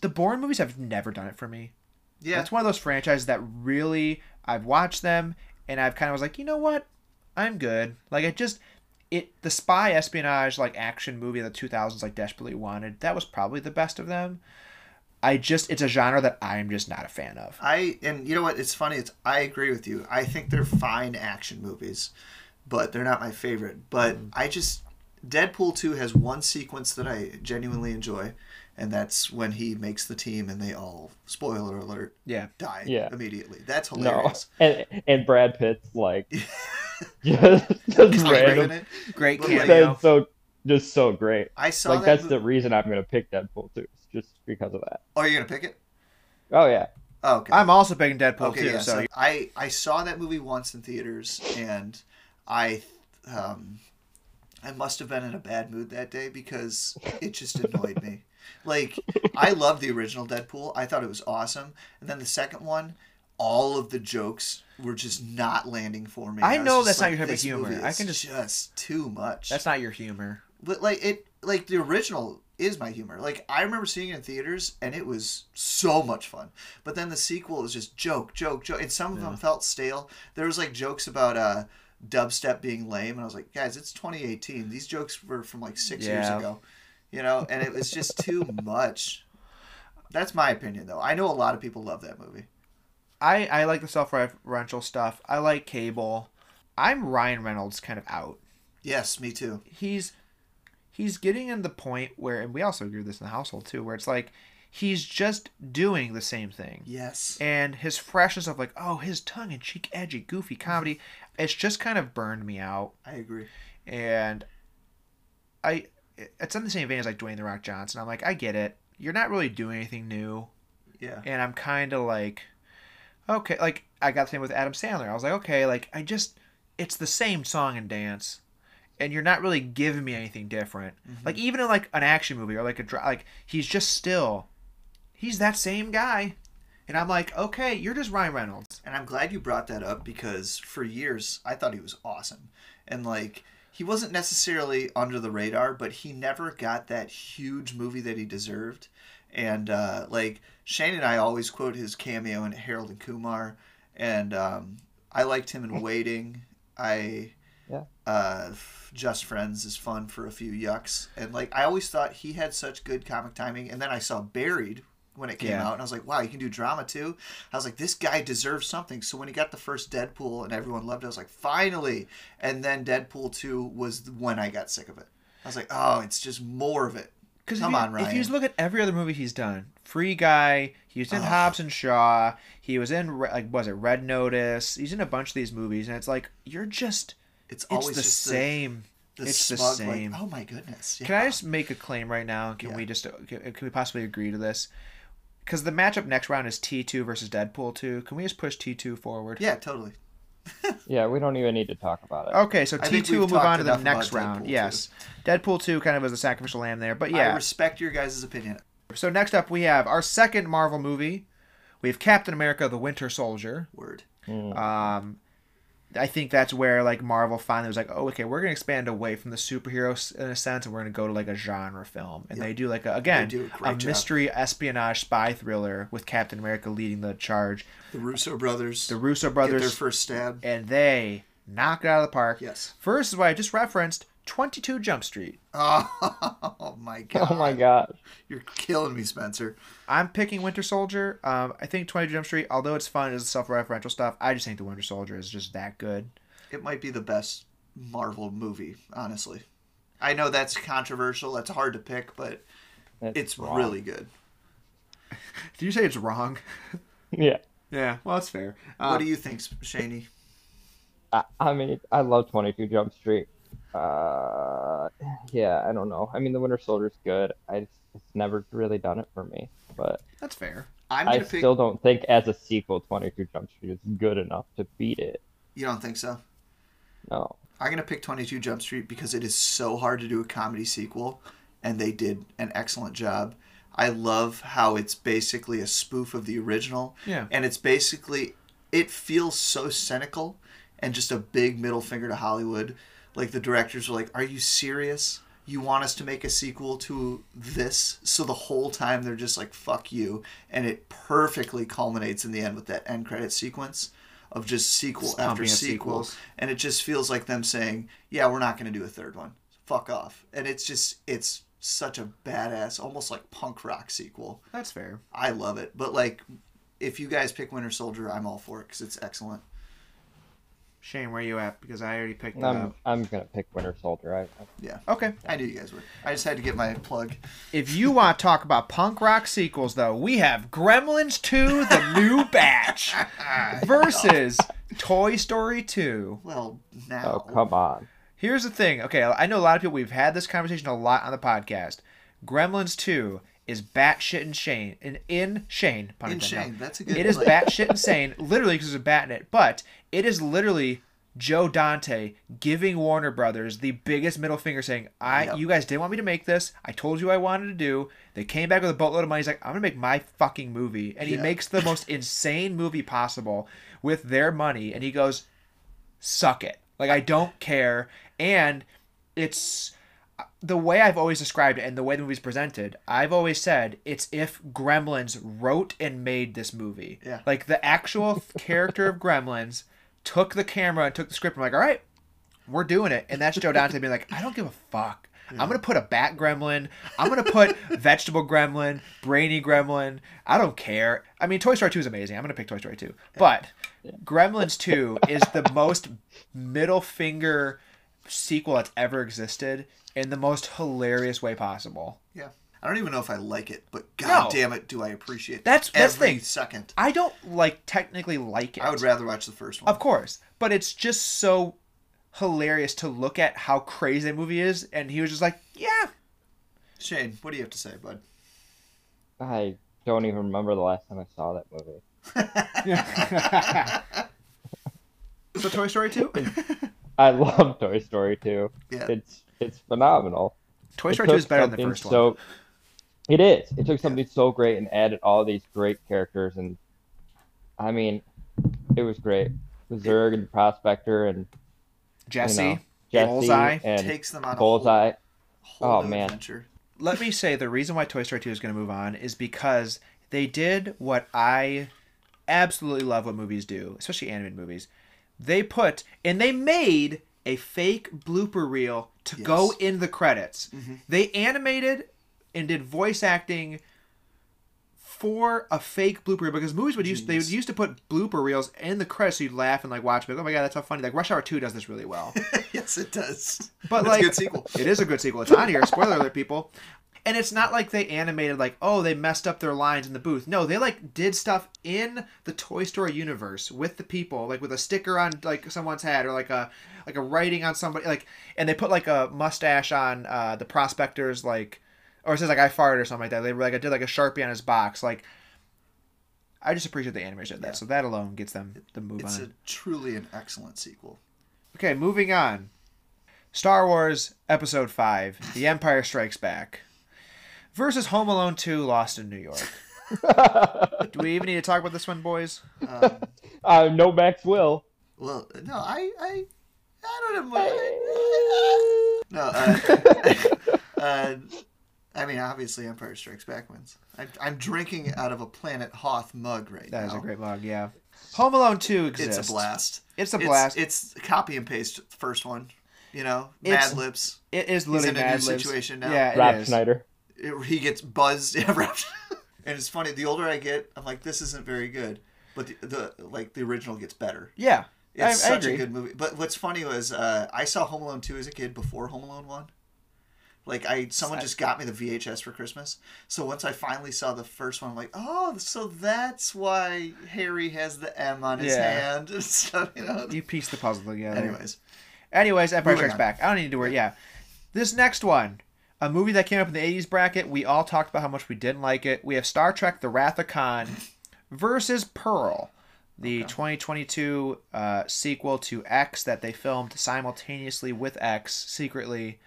The Bourne movies have never done it for me. Yeah. That's one of those franchises that really I've watched them and I've kind of was like, you know what, I'm good. Like I just it the spy espionage like action movie of the 2000s like desperately wanted that was probably the best of them. I just it's a genre that I'm just not a fan of. I and you know what? It's funny. It's I agree with you. I think they're fine action movies, but they're not my favorite. But Mm. I just Deadpool two has one sequence that I genuinely enjoy, and that's when he makes the team and they all spoiler alert Yeah. die Yeah. immediately. That's No, hilarious. and and Brad Pitt's like just, just He's random. raving. Great But, like, cameo. That's so just so great. I saw Like that. that's mo- the reason I'm gonna pick Deadpool too, just because of that. Oh, you're gonna pick it? Oh yeah, Oh, okay. I'm also picking Deadpool okay, too, yeah. so So I I saw that movie once in theaters, and I um I must have been in a bad mood that day because it just annoyed me. Like I love the original Deadpool. I thought it was awesome, and then the second one, all of the jokes were just not landing for me. I was know that's not your type of humor. I can just- just too much. that's not your humor. But like it, like the original is my humor. Like I remember seeing it in theaters, and it was so much fun. But then the sequel was just joke, joke, joke, and some of them felt stale. There was like jokes about uh, dubstep being lame, and I was like, guys, it's 2018. These jokes were from like six years ago, you know, and it was just too much. That's my opinion, though. I know a lot of people love that movie. I I like the self-referential stuff. I like Cable. I'm Ryan Reynolds kind of out. Yes, me too. he's he's getting in the point where and we also agree with this in the household too where it's like he's just doing the same thing. Yes. And his freshness of like, oh, his tongue in cheek, edgy, goofy comedy, it's just kind of burned me out. I agree. And I, it's in the same vein as like Dwayne the Rock Johnson. I'm like, I get it. You're not really doing anything new. Yeah. And I'm kind of like, okay, like I got the same with Adam Sandler. I was like, okay, like I just, it's the same song and dance. And you're not really giving me anything different. Like even in like an action movie or like a like he's just still, he's that same guy. And I'm like, okay, you're just Ryan Reynolds. And I'm glad you brought that up because for years I thought he was awesome. And like he wasn't necessarily under the radar, but he never got that huge movie that he deserved. And uh, like Shane and I always quote his cameo in Harold and Kumar, and um, I liked him in Waiting. I Yeah. uh, Just Friends is fun for a few yucks, and like I always thought he had such good comic timing. And then I saw Buried when it came Yeah. out, and I was like, wow, you can do drama too. I was like, this guy deserves something. So when he got the first Deadpool and everyone loved it, I was like, finally. And then Deadpool two was when I got sick of it. I was like, oh, it's just more of it. Because Come if you, on, Ryan. If you just look at every other movie he's done, Free Guy, he was in Ugh. Hobbs and Shaw, he was in like was it Red Notice? He's in a bunch of these movies, and it's like you're just It's it's always the same. The, the it's the same. Like, oh my goodness. Can I just make a claim right now? Can Yeah. we just can, can we possibly agree to this? Because the matchup next round is T two versus Deadpool two. Can we just push T two forward? Yeah, totally. Yeah, we don't even need to talk about it. Okay, so T two will move on to the next round. Deadpool 2. yes, Deadpool two kind of was a sacrificial lamb there, but I yeah. respect your guys' opinion. So next up we have our second Marvel movie. We have Captain America: The Winter Soldier. Word. Mm. Um, I think that's where like Marvel finally was like, oh, okay, we're gonna expand away from the superheroes in a sense, and we're gonna go to like a genre film. And Yep. they do like a, again a a, mystery espionage spy thriller with Captain America leading the charge. The Russo brothers. The Russo get their brothers first stab. and they knock it out of the park. Yes. First is what I just referenced, Twenty Two Jump Street. Oh my god. Oh my god. You're killing me, Spencer. I'm picking Winter Soldier. Um, I think Twenty Two Jump Street, although it's fun as self-referential stuff, I just think the Winter Soldier is just that good. It might be the best Marvel movie, honestly. I know that's controversial. That's hard to pick, but That's it's wrong. really good. Did you say it's wrong? Yeah. yeah, well, that's fair. what do you think, Shaney? I, I mean, I love 22 Jump Street. Uh, yeah, I don't know. I mean, The Winter Soldier's good. I it's never really done it for me. But That's fair. I'm I gonna pick. still don't think as a sequel, 22 Jump Street is good enough to beat it. You don't think so? No. I'm gonna pick 22 Jump Street because it is so hard to do a comedy sequel, and they did an excellent job. I love how it's basically a spoof of the original, Yeah. and it's basically it feels so cynical and just a big middle finger to Hollywood. Like the directors were like, "Are you serious? You want us to make a sequel to this?" So the whole time they're just like, "Fuck you," and it perfectly culminates in the end with that end credit sequence of just sequel after sequel, and it just feels like them saying, "Yeah, we're not going to do a third one. Fuck off." And it's just it's such a badass, almost like punk rock sequel. That's fair. I love it. But like, if you guys pick Winter Soldier, I'm all for it because it's excellent. Shane, where are you at? Because I already picked that I'm, up. I'm going to pick Winter Soldier. I, I, Yeah, Okay. I knew you guys would. I just had to get my plug. If you want to talk about punk rock sequels, though, we have Gremlins 2, The New Batch, versus Toy Story 2. Well, now oh, come on. Here's the thing. Okay, I know a lot of people, we've had this conversation a lot on the podcast. Gremlins 2 is batshit insane. In, in Shane, pun in intended. Shane, that's a good. It is like, batshit insane, literally because there's a bat in it. But it is literally Joe Dante giving Warner Brothers the biggest middle finger, saying, "I, Yep. you guys didn't want me to make this. I told you I wanted to do." They came back with a boatload of money. He's like, "I'm gonna make my fucking movie," and he Yeah. makes the most insane movie possible with their money. And he goes, "Suck it! Like I don't care." And it's the way I've always described it and the way the movie's presented, I've always said it's if Gremlins wrote and made this movie. Yeah. Like the actual character of Gremlins took the camera and took the script I'm like, all right, we're doing it. And that's Joe Dante being like, I don't give a fuck. I'm gonna put a bat gremlin. I'm gonna put vegetable gremlin, brainy gremlin. I don't care. I mean, Toy Story 2 is amazing. I'm gonna pick Toy Story 2. But Gremlins 2 is the most middle finger sequel that's ever existed in the most hilarious way possible. Yeah. I don't even know if I like it, but god No. damn it, do I appreciate That's- that's the every thing. second. I don't like technically like it. I would rather watch the first one. Of course, but it's just so hilarious to look at how crazy that movie is, and he was just like, "Yeah, Shane, what do you have to say, bud? I don't even remember the last time I saw that movie. Yeah. So Toy Story 2? I love Toy Story 2. Yeah. It's it's phenomenal. Toy It Story 2 took is better than the something first one. so, It is. It took something so great and added all these great characters, and I mean, it was great. The Zurg and the Prospector and Jesse, you know, Jesse Bullseye Takes them on Bullseye. a whole, whole Oh, man. adventure. let me say the reason why Toy Story 2 is going to move on is because they did what I absolutely love what movies do, especially animated movies. They put and they made a fake blooper reel to go in the credits. Mm-hmm. They animated and did voice acting for a fake blooper reel because movies would use they would used to put blooper reels in the credits so you'd laugh and like watch like oh my god that's how funny like Rush Hour 2 does this really well. yes, it does. But It's like, a good sequel. it is a good sequel. It's on here. Spoiler alert, people. And it's not like they animated like, oh, they messed up their lines in the booth. No, they like did stuff in the Toy Story universe with the people, like with a sticker on like someone's head or like a like a writing on somebody, like, and they put like a mustache on uh, the prospectors, like, or it says like I farted or something like that. They were like I did like a sharpie on his box, like. I just appreciate the animators did that, Yeah. so that alone gets them the move It's on. a truly an excellent sequel. Okay, moving on. Star Wars Episode 5 The Empire Strikes Back versus Home Alone 2 Lost in New York. Do we even need to talk about this one, boys? Um, uh, no Max will. well, no, I, I, I don't know. No, uh, uh, I mean, obviously, Empire Strikes Back wins. I, I'm drinking out of a Planet Hoth mug right That now. is a great mug, yeah. Home Alone 2 exists. It's a blast. It's a blast. It's, copy and paste first one. You know, It's- Mad Libs. it is He's literally in a new Mad Libs. situation now. Yeah, it Rob is. Schneider. It- he gets buzzed. Yeah, right. and it's funny. The older I get, I'm like, this isn't very good. But the, the like the original gets better. Yeah, I, It's I such agree. a good movie. But what's funny was uh, I saw Home Alone two as a kid before Home Alone one. Like I, someone just got me the VHS for Christmas. So once I finally saw the first one, I'm like, oh, so that's why Harry has the M on his Yeah. hand and stuff. You know. You piece the puzzle together. Anyways, Anyways, Empire Strikes. Back. I don't need to worry. Yeah. This next one, a movie that came up in the 80s bracket. We all talked about how much we didn't like it. We have Star Trek The Wrath of Khan versus Pearl, the 2022 uh, sequel to X that they filmed simultaneously with X, secretly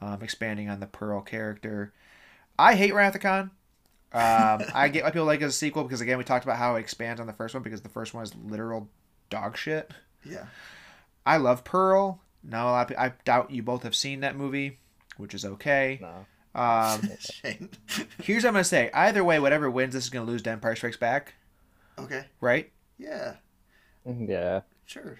um, expanding on the Pearl character. I hate Wrath of Khan. Um, I get why people like it as a sequel because, again, we talked about how it expands on the first one because the first one is literal dog shit. yeah. I love Pearl. Now a lot of I doubt you both have seen that movie, which is okay. No. Um, Shane. here's what I'm gonna say. Either way, whatever wins, this is gonna lose to Empire Strikes Back, okay. right? Yeah. Yeah. Sure.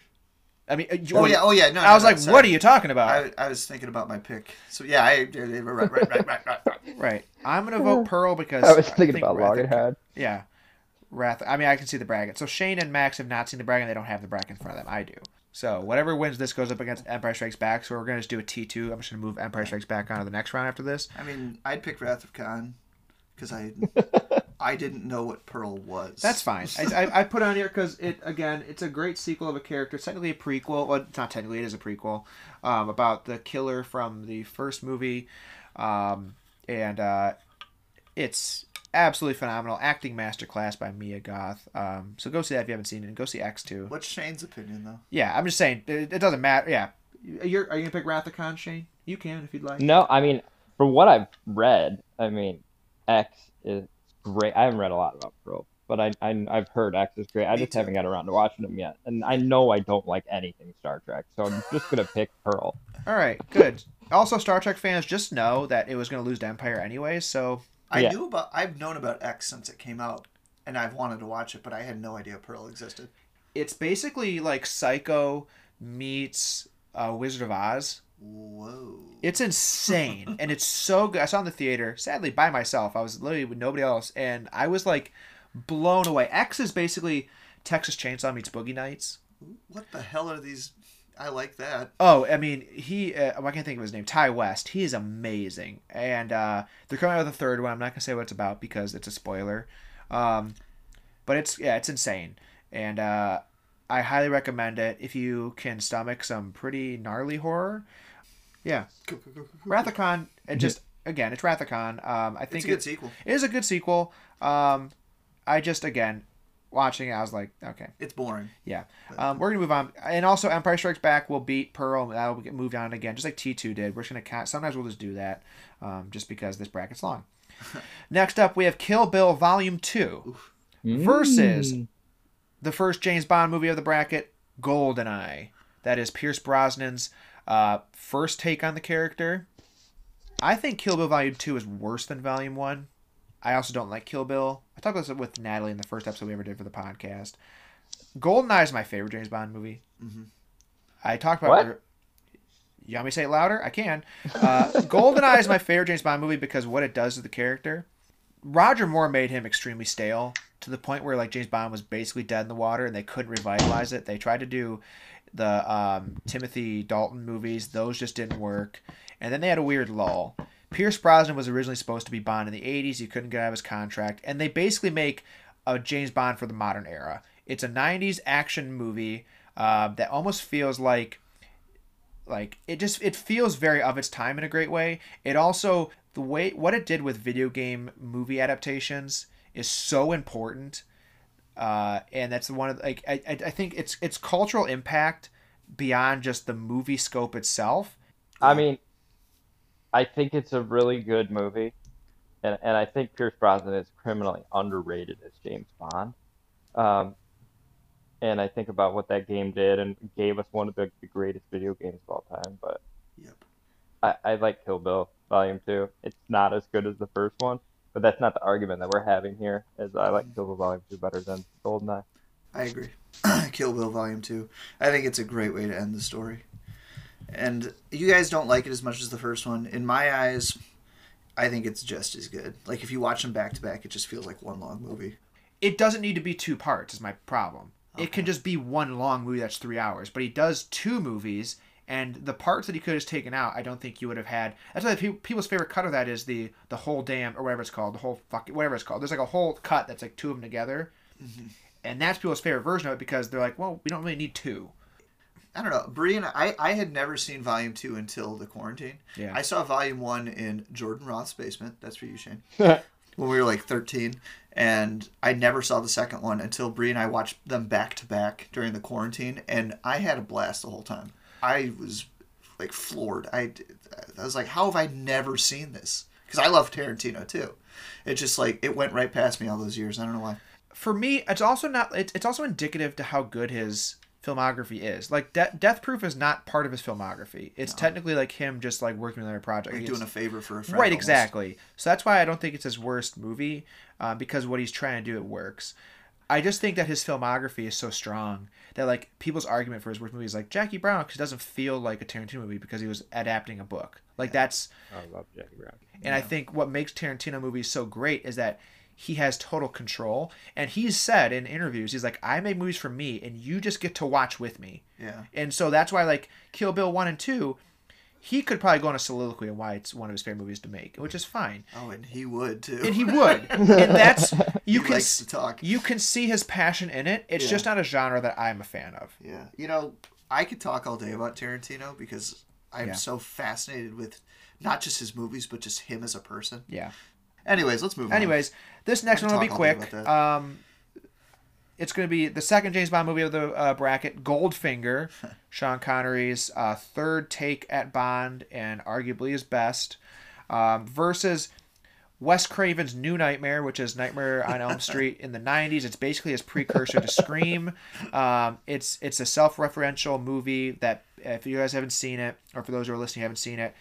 I mean, uh, Oh wait, yeah. Oh yeah. No. I was no, no, like, sorry. what are you talking about? I, I was thinking about my pick. So yeah, I right, right, right, right, right, right. right. I'm gonna vote Pearl because I was thinking think about Wrath Loggerhead. Yeah, Wrath. I mean, I can see the bracket. So Shane and Max have not seen the bracket. They don't have the bracket in front of them. I do. So whatever wins this goes up against Empire Strikes Back. So we're gonna just do a T two. I'm just gonna move Empire Strikes Back on to the next round after this. I mean, I'd pick Wrath of Khan because I I didn't know what Pearl was. That's fine. I, I, I put it on here because it again, it's a great sequel of a character. It's technically a prequel. Well, it's not technically, it is a prequel um, about the killer from the first movie, um, and uh, it's absolutely phenomenal. Acting masterclass by Mia Goth. Um, so go see that if you haven't seen it. And go see X two. What's Shane's opinion though? Yeah, I'm just saying it, it doesn't matter. Yeah, you're are you gonna pick Wrath of Khan, Shane? You can if you'd like. No, I mean, from what I've read, I mean, X is great. I haven't read a lot about Pearl, but I, I I've heard X is great. I just haven't got around to watching them yet, and I know I don't like anything Star Trek, so I'm just gonna pick Pearl. All right, good. Also, Star Trek fans just know that it was gonna lose to Empire anyway. So I Yeah. knew about I've known about X since it came out, and I've wanted to watch it, but I had no idea Pearl existed. it's basically like Psycho meets uh, Wizard of Oz. Whoa. It's insane and it's so good. I saw it in the theater, sadly by myself. I was literally with nobody else, and I was like blown away. X is basically Texas Chainsaw meets Boogie Nights. What the hell are these I like that. Oh, I mean, he. Uh, I can't think of his name. Ti West. He is amazing, and uh, they're coming out with a third one. I'm not gonna say what it's about because it's a spoiler. Um, but it's yeah, it's insane, and uh, I highly recommend it if you can stomach some pretty gnarly horror. Yeah, Wrath of Khan. and just again, it's Wrath of Khan. Um, I think It's a good it- sequel. it is a good sequel. Um, I just again watching it, I was like, okay, It's boring. yeah. Um, we're gonna move on, and also Empire Strikes Back will beat Pearl. and That'll get moved on again, just like T two did. We're just gonna count. Sometimes we'll just do that, um, just because this bracket's long. Next up, we have Kill Bill Volume Two versus Mm. the first James Bond movie of the bracket, Goldeneye. That is Pierce Brosnan's uh, first take on the character. I think Kill Bill Volume 2 is worse than Volume 1. I also don't like Kill Bill. I talked about this with Natalie in the first episode we ever did for the podcast. Goldeneye is my favorite James Bond movie. Mhm. I talked about What? You want me to say it louder? I can. Uh, Goldeneye is my favorite James Bond movie because what it does to the character. Roger Moore made him extremely stale to the point where like James Bond was basically dead in the water and they couldn't revitalize it. They tried to do the um, Timothy Dalton movies; those just didn't work. And then they had a weird lull. Pierce Brosnan was originally supposed to be Bond in the '80s. He couldn't get out of his contract, and they basically make a James Bond for the modern era. It's a '90s action movie uh, that almost feels like like it just it feels very of its time in a great way it also the way what it did with video game movie adaptations is so important uh and that's one of like i i I think it's it's cultural impact beyond just the movie scope itself I mean, I think it's a really good movie, and and I think Pierce Brosnan is criminally underrated as James Bond. Um, and I think about what that game did and gave us one of the, the greatest video games of all time. But Yep. I, I like Kill Bill Volume Two. It's not as good as the first one, but that's not the argument that we're having here. As I like Kill Bill Volume Two better than Goldeneye. I agree. Kill Bill Volume 2. I think it's a great way to end the story. And you guys don't like it as much as the first one. In my eyes, I think it's just as good. Like if you watch them back to back, it just feels like one long movie. it doesn't need to be two parts is my problem it can just be one long movie that's three hours but he does two movies and the parts that he could have taken out i don't think you would have had that's why pe- people's favorite cut of that is the the whole damn or whatever it's called the whole fucking whatever it's called there's like a whole cut that's like two of them together mm-hmm. and that's people's favorite version of it because they're like well we don't really need two I don't know. Brie and I, I had never seen Volume 2 until the quarantine. Yeah. I saw Volume 1 in Jordan Roth's basement. That's for you, Shane. when we were like 13. And I never saw the second one until Brie and I watched them back to back during the quarantine. And I had a blast the whole time. I was like floored. I, I was like, how have I never seen this? Because I love Tarantino too. It just like, it went right past me all those years. I don't know why. for me, it's also not. It's, it's also indicative to how good his filmography is. Like De- Death Proof is not part of his filmography. It's technically like him just like working on another project. Like doing a favor for a friend. right, almost. exactly. So that's why I don't think it's his worst movie, uh, because what he's trying to do it works. I just think that his filmography is so strong that like people's argument for his worst movie is like Jackie Brown because it doesn't feel like a Tarantino movie because he was adapting a book. Like that's I love Jackie Brown. and I think what makes Tarantino movies so great is that he has total control. And he's said in interviews, he's like, I make movies for me, and you just get to watch with me. Yeah. And so that's why, like, Kill Bill 1 and 2, he could probably go on a soliloquy on why it's one of his favorite movies to make, which is fine. Oh, and he would too. And he would. and that's, you he can, likes to talk. you can see his passion in it. It's Yeah. just not a genre that I'm a fan of. Yeah, you know, I could talk all day about Tarantino because I'm Yeah. so fascinated with not just his movies, but just him as a person. Yeah. Anyways, let's move on. Anyways, this next one will be talk all day quick. Um, it's going to be the second James Bond movie of the uh, bracket, Goldfinger, Sean Connery's uh, third take at Bond and arguably his best, um, versus Wes Craven's New Nightmare, which is Nightmare on Elm Street in the '90s. It's basically his precursor to Scream. Um, it's it's a self-referential movie that if you guys haven't seen it, or for those who are listening haven't seen it,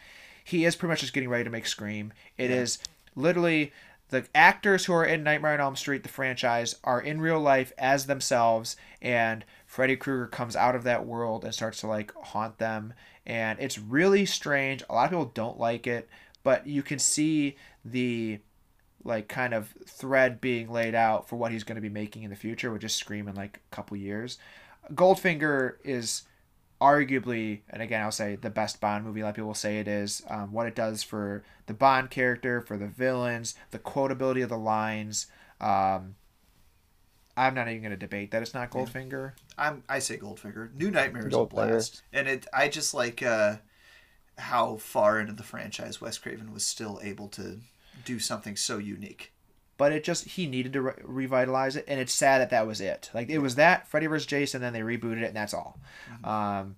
he is pretty much just getting ready to make Scream. It is literally the actors who are in Nightmare on Elm Street, the franchise, are in real life as themselves, and Freddy Krueger comes out of that world and starts to like haunt them, and it's really strange. A lot of people don't like it, but you can see the like kind of thread being laid out for what he's going to be making in the future, which is Scream in like a couple years. Goldfinger is arguably, and again, I'll say the best Bond movie. A lot of people will say it is. Um, what it does for the Bond character, for the villains, the quotability of the lines. Um, I'm not even going to debate that it's not Goldfinger. I'm I say Goldfinger. New Nightmare is a blast, and it I just like uh, how far into the franchise Wes Craven was still able to do something so unique. But it just he needed to re- revitalize it, and it's sad that that was it. Like it was that Freddy vs. Jason, then they rebooted it, and that's all. Um,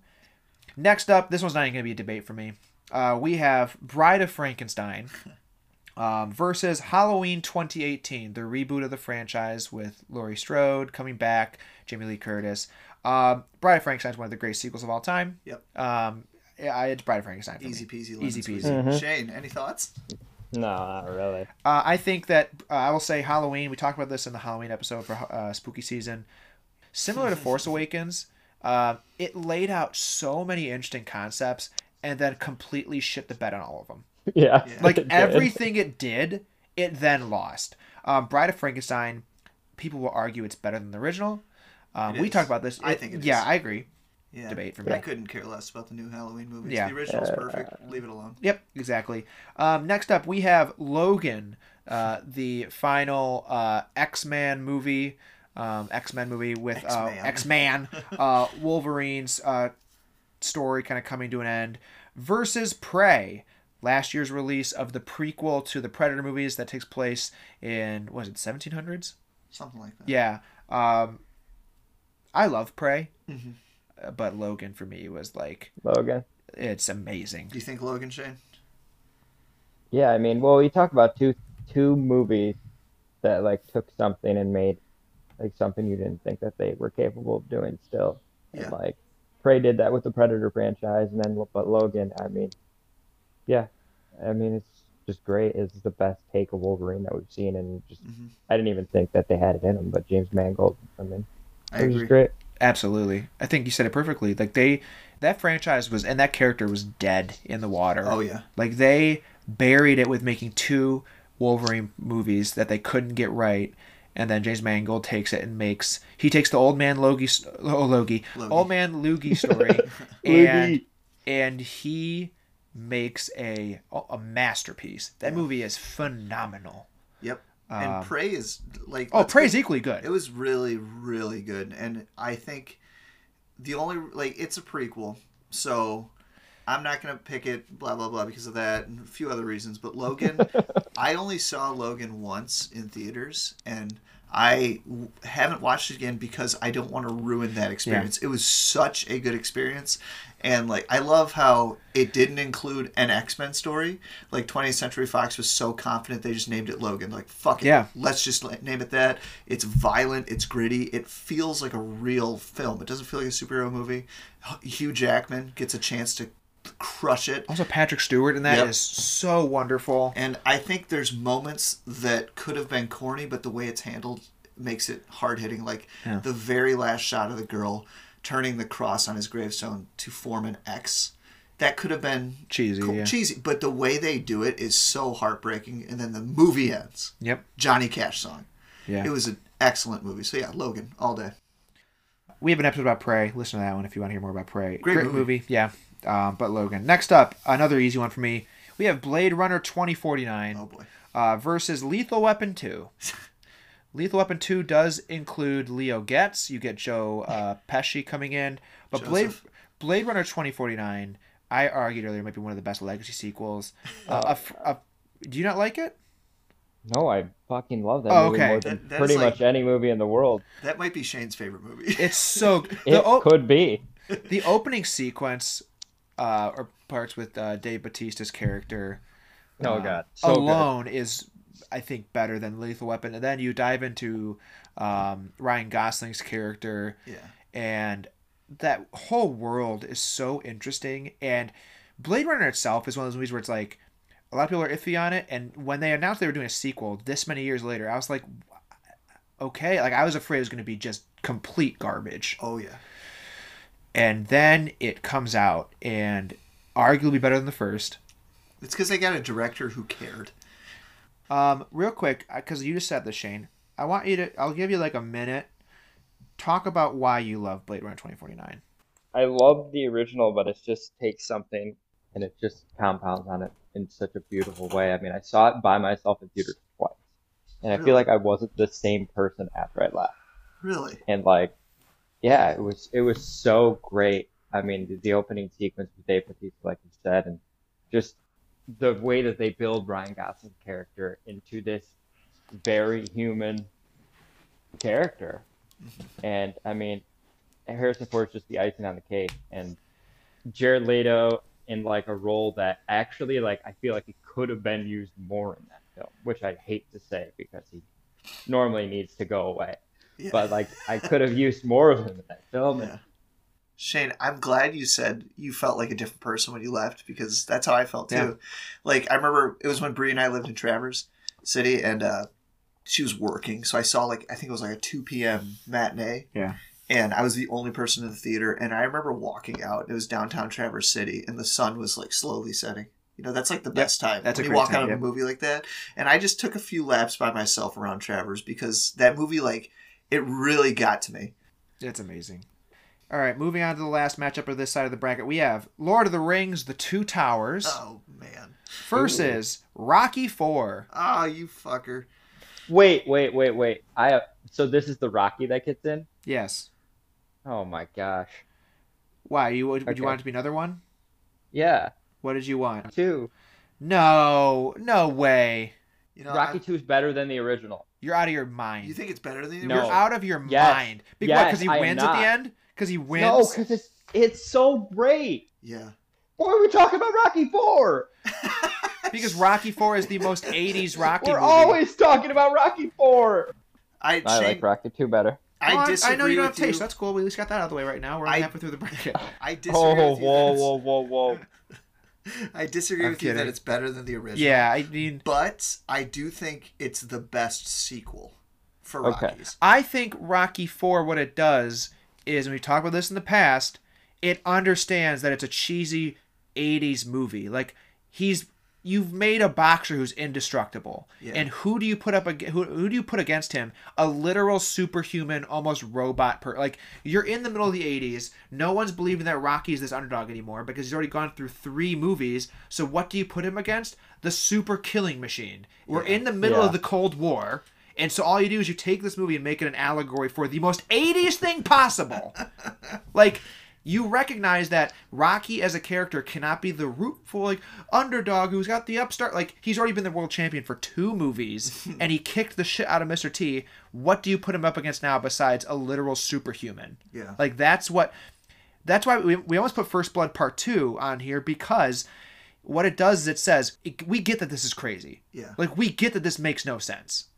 next up, this one's not even going to be a debate for me. Uh, we have Bride of Frankenstein um, versus Halloween 2018, the reboot of the franchise with Laurie Strode coming back, Jamie Lee Curtis. Um, Bride of Frankenstein is one of the great sequels of all time. Yep. Um, yeah, it's Bride of Frankenstein. For Easy me. peasy, lemon Easy squeezy. peasy. Mhm. Shane, any thoughts? No, not really. Uh, I think that uh, I will say Halloween. We talked about this in the Halloween episode for uh, spooky season. Similar to Force Awakens, uh, it laid out so many interesting concepts and then completely shit the bed on all of them. Yeah. Yeah. Like it everything it did, it then lost. Um, Bride of Frankenstein, people will argue it's better than the original. Um, It we is. talked about this. I think it yeah, is. I agree. Yeah. Debate for me. I couldn't care less about the new Halloween movies. Yeah. The original's perfect. Leave it alone. Yep, exactly. Um, next up, we have Logan, uh, the final uh, X Man movie, um, X Men movie with uh, X-Man. X uh, Wolverine's uh, story kind of coming to an end, versus Prey, last year's release of the prequel to the Predator movies that takes place in was it 1700s? Something like that. Yeah. Um, I love Prey, Mhm. But Logan for me was like Logan. it's amazing. Do you think Logan Shane? Yeah, I mean, well, you talk about two two movies that like took something and made like something you didn't think that they were capable of doing still. Yeah. And, like Prey did that with the Predator franchise, and then but Logan, I mean, yeah, I mean it's just great. It's the best take of Wolverine that we've seen, and just Mhm. I didn't even think that they had it in them. But James Mangold, I mean, I it was agree. great. Absolutely. I think you said it perfectly. Like they that franchise was and that character was dead in the water. Oh yeah. Like they buried it with making two Wolverine movies that they couldn't get right. And then James Mangold takes it and makes he takes the old man Logie oh, Logie, Logie. old man Loogie story and and he makes a a masterpiece. That Yeah. movie is phenomenal. Yep. And Um, Prey is like Oh, Prey's be- equally good. It was really, really good, and I think the only like it's a prequel, so I'm not gonna pick it blah blah blah because of that and a few other reasons. But Logan, I only saw Logan once in theaters, and I w- haven't watched it again because I don't want to ruin that experience. It was such a good experience, and like I love how it didn't include an X Men story. Like 20th Century Fox was so confident they just named it Logan. Like fuck it, Yeah. let's just name it that. It's violent, it's gritty, it feels like a real film. It doesn't feel like a superhero movie. Hugh Jackman gets a chance to crush it. also Patrick Stewart and that is Yep. so wonderful. And I think there's moments that could have been corny, but the way it's handled makes it hard hitting. Like Yeah. the very last shot of the girl turning the cross on his gravestone to form an X. That could have been Cheesy, cool- yeah. cheesy, but the way they do it is so heartbreaking. And then the movie ends. Yep. Johnny Cash song. Yeah. It was an excellent movie. So yeah, Logan all day. we have an episode about Prey. Listen to that one if you want to hear more about Prey. Great movie. Yeah. Um, but Logan. Next up, another easy one for me. We have Blade Runner 2049 Oh boy. uh, versus Lethal Weapon 2. Lethal Weapon 2 does include Leo Getz. You get Joe uh, Pesci coming in. But Blade, Joseph. Blade Runner 2049, I argued earlier, might be one of the best legacy sequels. Uh, a f- a- do you not like it? No, I fucking love that Oh, movie okay. more than That- that pretty like- much any movie in the world. That might be Shane's favorite movie. It's so. It the, could be. the opening sequence uh, or parts with uh, Dave Bautista's character Oh, uh, God. So good. alone is I think better than Lethal Weapon and then you dive into um, Ryan Gosling's character yeah. and that whole world is so interesting and Blade Runner itself is one of those movies where it's like a lot of people are iffy on it and when they announced they were doing a sequel this many years later I was like okay like I was afraid it was going to be just complete garbage Oh yeah. And then it comes out and arguably better than the first. It's because they got a director who cared. Um, real quick, because you just said this, Shane. I want you to. I'll give you like a minute. Talk about why you love Blade Runner twenty forty nine. I love the original, but it just takes something and it just compounds on it in such a beautiful way. I mean, I saw it by myself in theaters twice, and I feel like I wasn't the same person after I left. Really? And like, yeah, it was it was so great. I mean, the, the opening sequence with Dave Bautista, like you said, and just the way that they build Ryan Gosling's character into this very human character. And I mean, Harrison Ford's just the icing on the cake, and Jared Leto in like a role that actually like I feel like he could have been used more in that film, which I hate to say because he normally needs to go away. Yeah. But like I could have used more of him in that film. Yeah. Shane, I'm glad you said you felt like a different person when you left because that's how I felt too. Yeah. Like I remember it was when Bree and I lived in Traverse City and uh, she was working, so I saw like I think it was like a two p.m. matinee. Yeah. And I was the only person in the theater, and I remember walking out. It was downtown Traverse City, and the sun was like slowly setting. You know, that's like the best time that's a when you great walk time, out of a movie like that. And I just took a few laps by myself around Traverse because that movie, like, it really got to me. It's amazing. All right, moving on to the last matchup of this side of the bracket, we have Lord of the Rings: The Two Towers Oh man. versus Rocky Four. Ah, you fucker. Wait, wait, wait, wait. I have, so this is the Rocky that gets in. Yes. Oh my gosh. Why you would, would Okay. you want it to be another one? Yeah, What did you want? two. No, no way. You know, Rocky I'm- two is better than the original. You're out of your mind. you think it's better than the No. You're out of your Yes. mind. Because Yes, he I wins at the end. Because he wins. No, because it's it's so great. Yeah. Why are we talking about Rocky four? Because Rocky Four is the most '80s Rocky We're movie. always talking about Rocky four. I, I Shane, like Rocky two better. I Well, disagree I know you don't have with you. taste. That's cool. We at least got that out of the way right now. We're only I- halfway through the bracket. I disagree Oh, with you. whoa, that whoa, whoa, whoa. I disagree I'm with you that it's better than the original. yeah, I mean, But I do think it's the best sequel for Okay. Rockies. I think Rocky Four. What it does is, and we talked about this in the past. It understands that it's a cheesy '80s movie. Like he's you've made a boxer who's indestructible, Yeah. and who do you put up? ag- Who, who do you put against him? A literal superhuman, almost robot. Per like you're in the middle of the '80s. No one's believing that Rocky's this underdog anymore because he's already gone through three movies. So what do you put him against? The super killing machine. We're in the middle Yeah. of the Cold War. And so all you do is you take this movie and make it an allegory for the most 80s thing possible. like you recognize that Rocky as a character cannot be the rootful like underdog who's got the upstart like he's already been the world champion for two movies and he kicked the shit out of Mr. T. What do you put him up against now besides a literal superhuman? Yeah. Like that's what that's why we, we almost put First Blood Part 2 on here because what it does is it says it, we get that this is crazy. Yeah. Like we get that this makes no sense.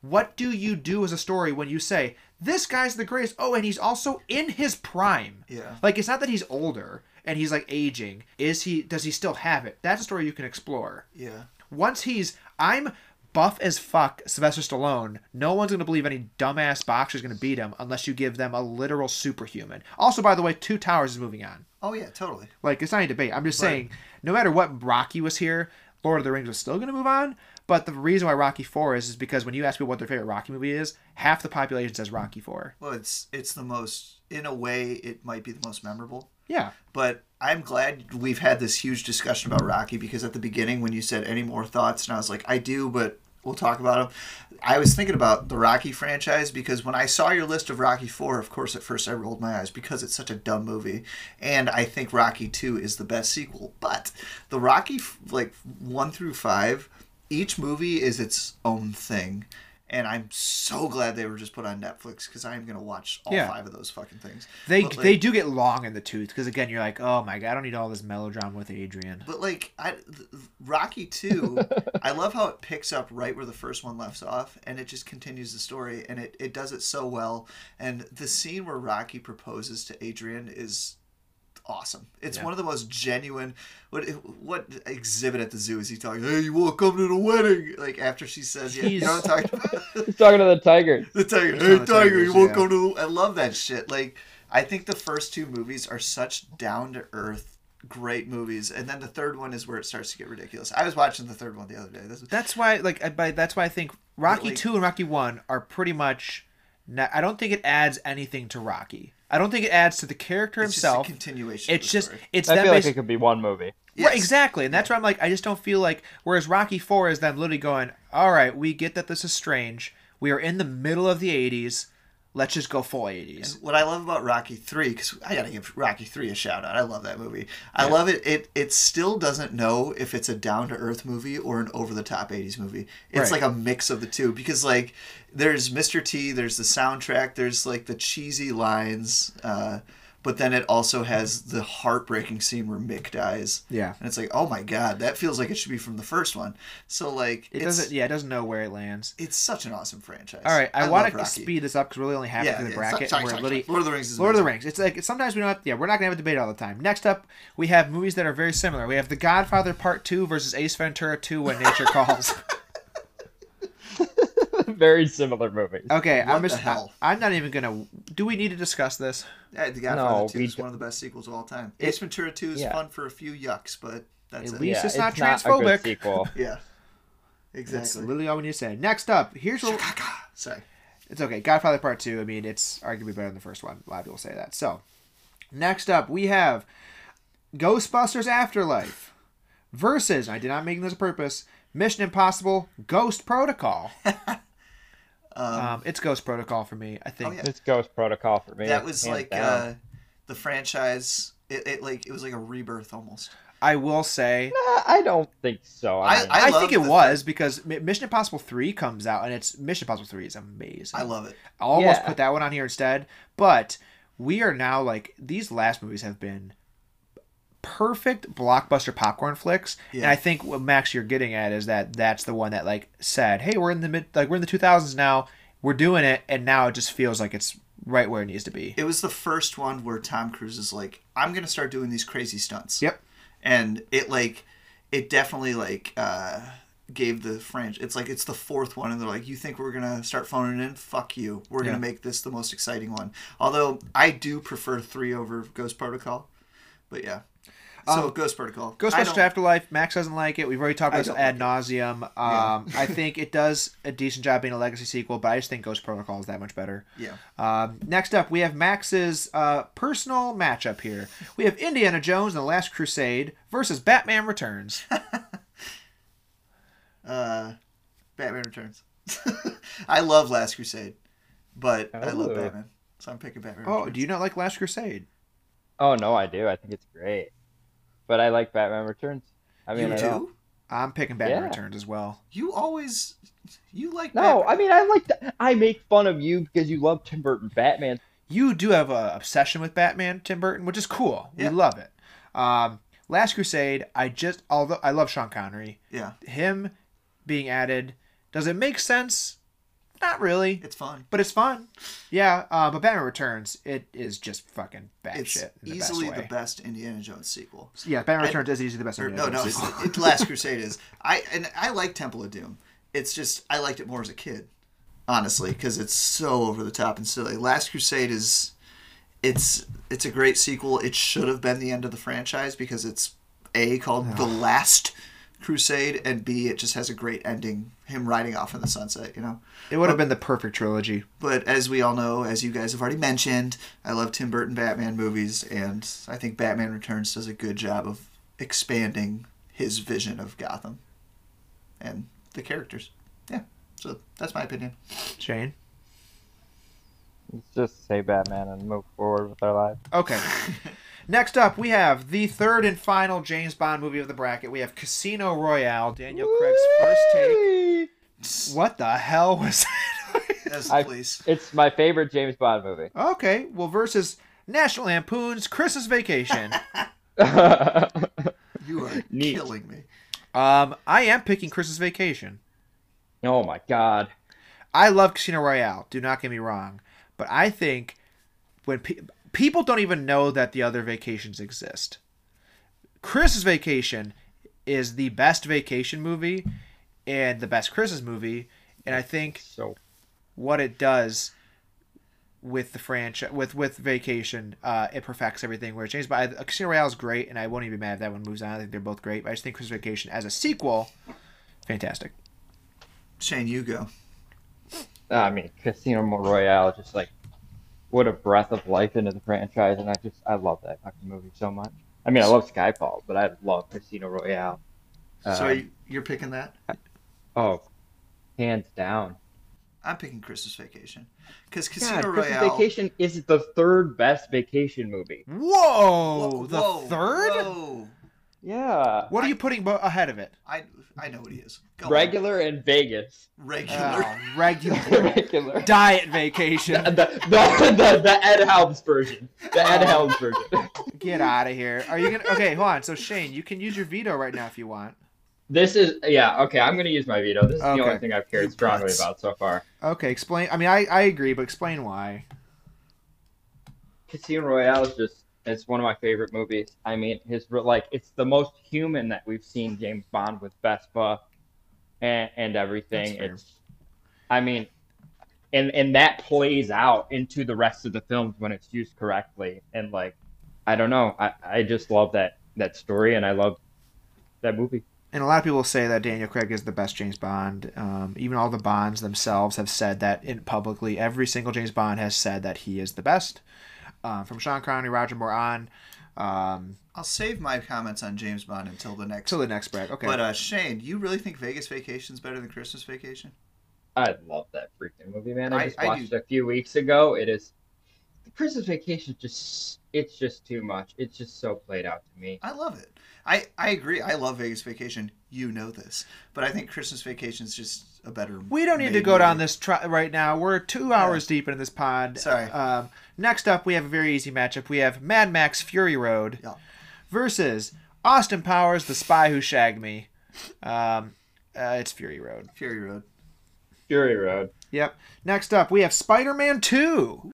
What do you do as a story when you say this guy's the greatest? Oh, and he's also in his prime. Yeah. Like it's not that he's older and he's like aging. Is he? Does he still have it? That's a story you can explore. Yeah. Once he's, I'm buff as fuck, Sylvester Stallone. No one's gonna believe any dumbass boxer's gonna beat him unless you give them a literal superhuman. Also, by the way, Two Towers is moving on. Oh yeah, totally. Like it's not a debate. I'm just Right. saying, no matter what Rocky was here, Lord of the Rings was still going to move on. But the reason why Rocky Four is is because when you ask people what their favorite Rocky movie is, half the population says Rocky Four. Well, it's it's the most in a way it might be the most memorable. Yeah, But I'm glad we've had this huge discussion about Rocky because at the beginning when you said any more thoughts and I was like I do, but we'll talk about them. I was thinking about the Rocky franchise because when I saw your list of Rocky 4, of course at first I rolled my eyes because it's such a dumb movie and I think Rocky 2 is the best sequel. But the Rocky like 1 through 5, each movie is its own thing. And I'm so glad they were just put on Netflix because I am gonna watch all Yeah. five of those fucking things. they like- they do get long in the tooth because again, you're like, oh my god, I don't need all this melodrama with Adrian. But like I, Rocky Two, I love how it picks up right where the first one left off, and it just continues the story, and it, it does it so well. And the scene where Rocky proposes to Adrian is awesome. It's Yeah. one of the most genuine. What what exhibit at the zoo is he talking? Hey, you won't come to the wedding? Like after she says, yeah, you know what I'm talking about? He's talking to the tiger. The tiger. He's Hey, tiger, Tigers, you won't yeah. come to. The... I love that shit. Like, I think the first two movies are such down to earth, great movies, and then the third one is where it starts to get ridiculous. I was watching the third one the other day. This That's why, like, I, that's why I think Rocky like- Two and Rocky One are pretty much. Not, I don't think it adds anything to Rocky. I don't think it adds to the character It's himself. just a continuation. It's of the just story. it's I them feel like it could be one movie. Yes. Right, exactly, and that's why I'm like, I just don't feel like. Whereas Rocky Four is them literally going, "All right, we get that this is strange. We are in the middle of the '80s. Let's just go full '80s." What I love about Rocky Three, because I gotta give Rocky Three a shout out. I love that movie. I love it. It it still doesn't know if it's a down to earth movie or an over the top '80s movie. It's Right. like a mix of the two. Because like there's Mr. T, there's the soundtrack, there's like the cheesy lines, uh, but then it also has the heartbreaking scene where Mick dies. Yeah, And it's like, oh my god, that feels like it should be from the first one. So like, it it's, doesn't. Yeah, it doesn't know where it lands. It's such an awesome franchise. All right, I, love want to speed this up because we're really only halfway Yeah, through the yeah, bracket. sorry, and we're sorry, sorry. Lord of the Rings is Lord of the. Rings. It's like sometimes we don't. Have, yeah, we're not gonna have a debate all the time. Next up, we have movies that are very similar. We have The Godfather Part Two versus Ace Ventura Two: When Nature Calls. Very similar movies. Okay, What I'm the just. hell? I'm not even gonna. Do we need to discuss this? Yeah, The Godfather No, 2 is d- one of the best sequels of all time. It- Ace Ventura 2 is Yeah. fun for a few yucks, but that's At it. least- yeah, it's not a good transphobic. sequel. Yeah. That's Exactly. literally all we need to say. Next up, here's what. Sorry. It's okay. Godfather Part Two. I mean, it's arguably better than the first one. A lot of people say that. So, next up, we have Ghostbusters Afterlife versus. I did not make this a purpose. Mission Impossible Ghost Protocol. um, it's Ghost Protocol for me. I think. Oh, yeah. It's Ghost Protocol for me. That was hands like uh, the franchise. It, it like it was like a rebirth almost. I will say. Nah, I don't think so. I- I, mean, I, love think it the- was because Mission Impossible Three comes out and it's Mission Impossible Three is amazing. I love it. I'll almost Yeah. put that one on here instead. But we are now like these last movies have been perfect blockbuster popcorn flicks, and I think what Max you're getting at is that that's the one that like said, "Hey, we're in the mid like we're in the 2000s now, we're doing it," and now it just feels like it's right where it needs to be. It was the first one where Tom Cruise is like, I'm gonna start doing these crazy stunts. Yep. And it like, it definitely like uh, gave the franchise. It's like it's the fourth one, and they're like, you think we're gonna start phoning in? Fuck you. We're Yeah. gonna make this the most exciting one. Although I do prefer three over Ghost Protocol, but yeah. So Um, Ghost Protocol. I Ghostbusters don't- Afterlife, Max doesn't like it. We've already talked about this ad like nauseum. Yeah. Um, I think it does a decent job being a legacy sequel, but I just think Ghost Protocol is that much better. Yeah. Um, next up, we have Max's uh, personal matchup here. We have Indiana Jones and the Last Crusade versus Batman Returns. Uh, Batman Returns. I love Last Crusade, but I love Oh. Batman, so I'm picking Batman. Oh, Returns. do you not like Last Crusade? oh no, I do. I think it's great. But I like Batman Returns. I mean, you I do? don't. I'm picking Batman Yeah. Returns as well. You always, you like No, Batman. I mean I like. The, I make fun of you because you love Tim Burton Batman. You do have an obsession with Batman, Tim Burton, which is cool. Yeah. We love it. Um, Last Crusade, I just although I love Sean Connery, Yeah, him being added, does it make sense? Not really. it's fun. but it's fun. Yeah, uh, but Batman Returns, it is just fucking bad It's shit. In the easily best the best Indiana Jones sequel. Yeah, Batman Returns is easily the best. Or, Indiana no, no, Jones it's, sequel. it, Last Crusade is. I and I like Temple of Doom. It's just I liked it more as a kid, honestly, because it's so over the top and silly. Last Crusade is, it's it's a great sequel. It should have been the end of the franchise because it's a called the Last Crusade and b it just has a great ending. Him riding off in the sunset, you know. It would have been the perfect trilogy. But as we all know, as you guys have already mentioned, I love Tim Burton Batman movies, and I think Batman Returns does a good job of expanding his vision of Gotham and the characters. Yeah, so that's my opinion. Shane. Let's just say Batman and move forward with our lives. Okay. Next up, we have the third and final James Bond movie of the bracket. We have Casino Royale. Daniel Craig's first take. What the hell was the police. It's my favorite James Bond movie. okay, well, versus National Lampoon's Christmas Vacation. You are Neat. killing me. um, I am picking Christmas Vacation. oh my god. I love Casino Royale. Do not get me wrong, but I think when pe- people don't even know that the other vacations exist, Chris's Vacation is the best vacation movie and the best Chris's movie, and I think So what it does with the franchise with with Vacation, uh, it perfects everything. Where James Bond, Casino Royale is great, and I won't even be mad if that one moves on. I think they're both great. But I just think Chris's Vacation as a sequel, fantastic. Shane, you go. I mean, Casino Royale just like what a breath of life into the franchise, and I just I love that fucking movie so much. I mean, I love Skyfall, but I love Casino Royale. so you, you're picking that? oh, hands down. I'm picking Christmas Vacation because Casino God, Casino Christmas Vacation is the third best vacation movie. Whoa, Whoa, the whoa, third? Whoa. Yeah. What are you putting ahead of it? I I know what he is. Go on. Regular and Vegas. regular. Oh, regular Regular. diet vacation. the, the, the, the Ed Helms version. The Ed oh. Helms version. Get out of here. Are you gonna? Okay, hold on. So Shane, you can use your veto right now if you want. This is yeah okay. I'm gonna use my veto. This is Okay. the only thing I've You cared strongly putz. about so far. Okay, explain. I mean, I I agree, but explain why. Casino Royale is just it's one of my favorite movies. I mean, his like it's the most human that we've seen James Bond with Vesper and and everything. It's I mean, and and that plays out into the rest of the films when it's used correctly. And like, I don't know, I I just love that that story and I love that movie. And a lot of people say that Daniel Craig is the best James Bond. Um, even all the Bonds themselves have said that in publicly. Every single James Bond has said that he is the best. Um, from Sean Connery, Roger Moore on, um, I'll save my comments on James Bond until the next. till the next break. Okay. But uh, Shane, you really think Vegas Vacation's better than Christmas Vacation? I love that freaking movie, man. I, I- just I watched do. it a few weeks ago. It is the Christmas Vacation. Just it's just too much. It's just so played out to me. I love it. I, I agree. I love Vegas Vacation. You know this, but I think Christmas Vacation is just a better. we don't need to made go down this tr- right now. We're two hours deep into this pod. Sorry. Um, next up, we have a very easy matchup. We have Mad Max Fury Road Yeah. versus Austin Powers, The Spy Who Shagged Me. Um, uh, it's Fury Road. Fury Road. Fury Road. Yep. Next up, we have Spider Man 2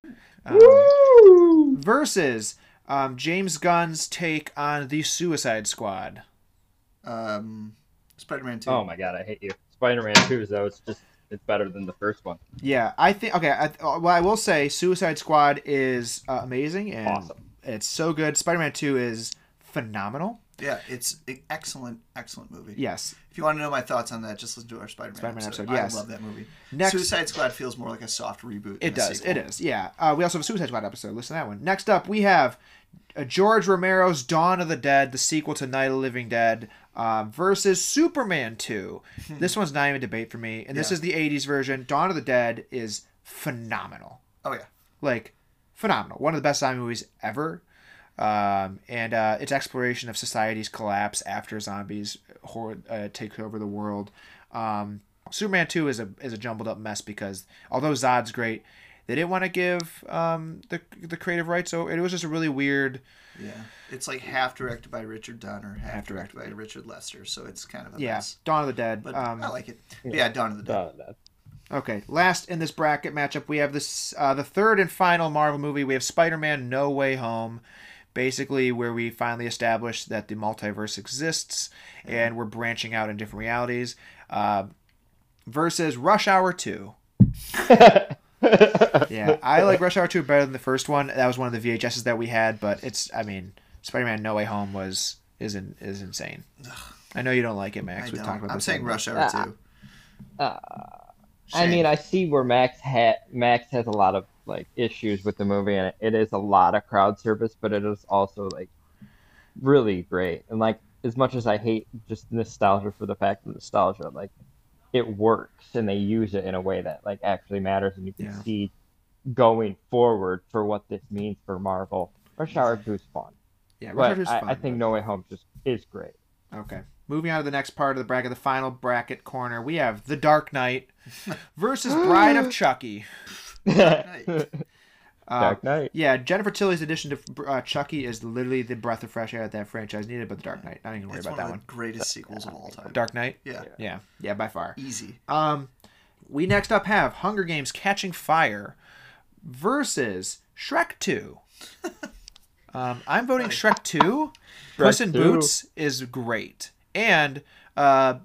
um, versus um, James Gunn's take on The Suicide Squad. Um, Spider-Man Two. Oh my god, I hate you. Spider-Man Two, though, it's just it's better than the first one. Yeah, I think, okay, I, uh, well, I will say Suicide Squad is uh, amazing and Awesome. it's so good. Spider Man 2 is phenomenal. Yeah, it's an excellent, excellent movie. Yes. If you want to know my thoughts on that, just listen to our Spider-Man, Spider-Man episode. episode, yes. I love that movie. Next, Suicide Squad feels more like a soft reboot. It than a does. sequel. It is. Yeah. Uh, we also have a Suicide Squad episode. Listen to that one. Next up, we have uh, George Romero's Dawn of the Dead, the sequel to Night of the Living Dead, um, versus Superman 2. this one's not even a debate for me. And this Yeah. is the 80s version. Dawn of the Dead is phenomenal. Oh yeah. Like, phenomenal. One of the best zombie movies ever. Um, and uh, its exploration of society's collapse after zombies hor- uh, take over the world. Um, Superman 2 is a is a jumbled up mess because although Zod's great, they didn't want to give um, the the creative rights. So it was just a really weird. Yeah. It's like half directed by Richard Donner, half, Half directed by Richard Lester. So it's kind of a Yeah, mess. Dawn of the Dead. But um, I like it. Yeah, Dawn of the Dead. Uh, that's Okay, last in this bracket matchup, we have this uh, the third and final Marvel movie. We have Spider-Man: No Way Home, basically where we finally establish that the multiverse exists and we're branching out in different realities. Uh, versus Rush Hour Two. Yeah, I like Rush Hour Two better than the first one. That was one of the VHSs that we had, but it's I mean, Spider-Man: No Way Home was is in, is insane. I know you don't like it, Max. I We've talked about I'm this. saying a. Rush Hour Ah. Two. I mean, I see where Max ha- Max has a lot of like issues with the movie, and it is a lot of crowd service, but it is also like really great. And like, as much as I hate just nostalgia for the fact of nostalgia, like it works, and they use it in a way that like actually matters, and you can Yeah. see going forward for what this means for Marvel. Rush Hour Two is fun, yeah, Rush Hour but 2 is I, fun, I think but- No Way Home just is great. Okay. Moving on to the next part of the bracket, the final bracket corner, we have The Dark Knight versus Bride of Chucky. Right. Uh, Dark Knight. yeah, Jennifer Tilly's addition to uh, Chucky is literally the breath of fresh air that that franchise needed, but The Dark Knight. Not even worry It's about one that of one. the greatest sequels of all time. Dark Knight? Yeah. Yeah, yeah, by far. Easy. Um, we next up have Hunger Games Catching Fire versus Shrek 2. Um, I'm voting Shrek 2. Puss in 2. Boots is great. And uh,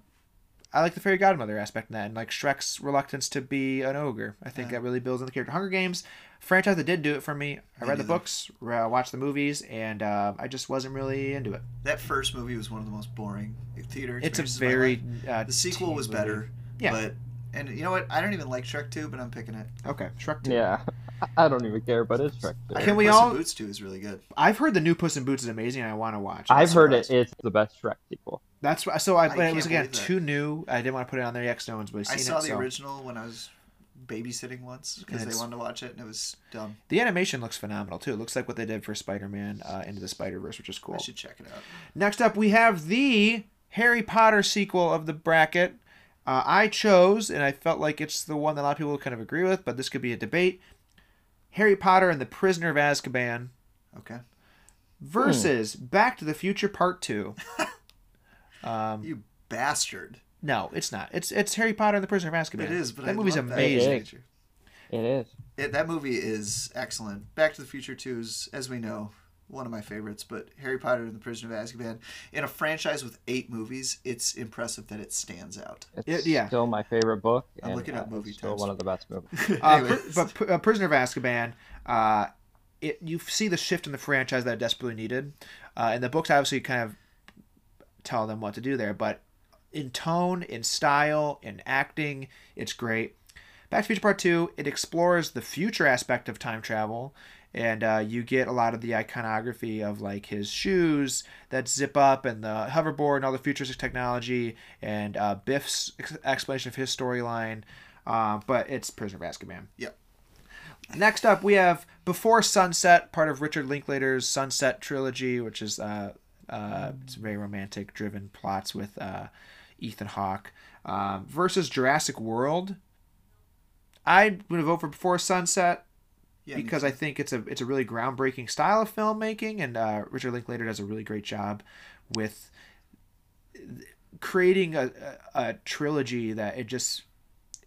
I like the fairy godmother aspect in that, and like Shrek's reluctance to be an ogre. I think that really builds on the character. Hunger Games franchise that did do it for me. I Me read the books, uh, watched the movies, and uh, I just wasn't really into it. That first movie was one of the most boring theater. It's a experiences of my very uh, The sequel was movie. better. Yeah. But and you know what? I don't even like Shrek 2, but I'm picking it. Okay, Shrek 2. Yeah, I don't even care, but it's Shrek 2. Can we Puss in all- Boots 2 is really good. I've heard the new Puss in Boots is amazing. and I want to watch. it. I've heard it. It's the best Shrek sequel. That's why. So I, I but it was again believe too new. I didn't want to put it on there yet. 'cause no one's really I saw it. the so. original when I was babysitting once because they wanted to watch it and it was dumb. The animation looks phenomenal too. It looks like what they did for Spider-Man uh, into the Spider-Verse, which is cool. I should check it out. Next up, we have the Harry Potter sequel of the bracket. Uh, I chose, and I felt like it's the one that a lot of people kind of agree with, but this could be a debate. Harry Potter and the Prisoner of Azkaban Okay. versus Back to the Future Part Two. um, You bastard. No, it's not. It's it's Harry Potter and the Prisoner of Azkaban. It is, but that I movie's love that amazing. nature. It is. It, that movie is excellent. Back to the Future 2 is, as we know, one of my favorites. But Harry Potter and the Prisoner of Azkaban, in a franchise with eight movies, it's impressive that it stands out. It's It- yeah. still my favorite book. I'm and, looking at uh, movie it's still one of the best movies. Uh, Anyways. but uh, Prisoner of Azkaban, uh, it you see the shift in the franchise that it desperately needed, uh, and the books obviously kind of tell them what to do there. But in tone, in style, in acting, it's great. Back to Future Part Two, it explores the future aspect of time travel, and uh, you get a lot of the iconography of like his shoes that zip up and the hoverboard and all the futuristic technology and uh, Biff's ex- explanation of his storyline. Uh, but it's Prisoner of Azkaban. Yep. Next up, we have Before Sunset, part of Richard Linklater's Sunset trilogy, which is uh, uh, very romantic driven plots with uh, Ethan Hawke um, versus Jurassic World. I'm going to vote for Before Sunset Yeah, because. I think it's a it's a really groundbreaking style of filmmaking, and uh, Richard Linklater does a really great job with creating a, a, a trilogy that it just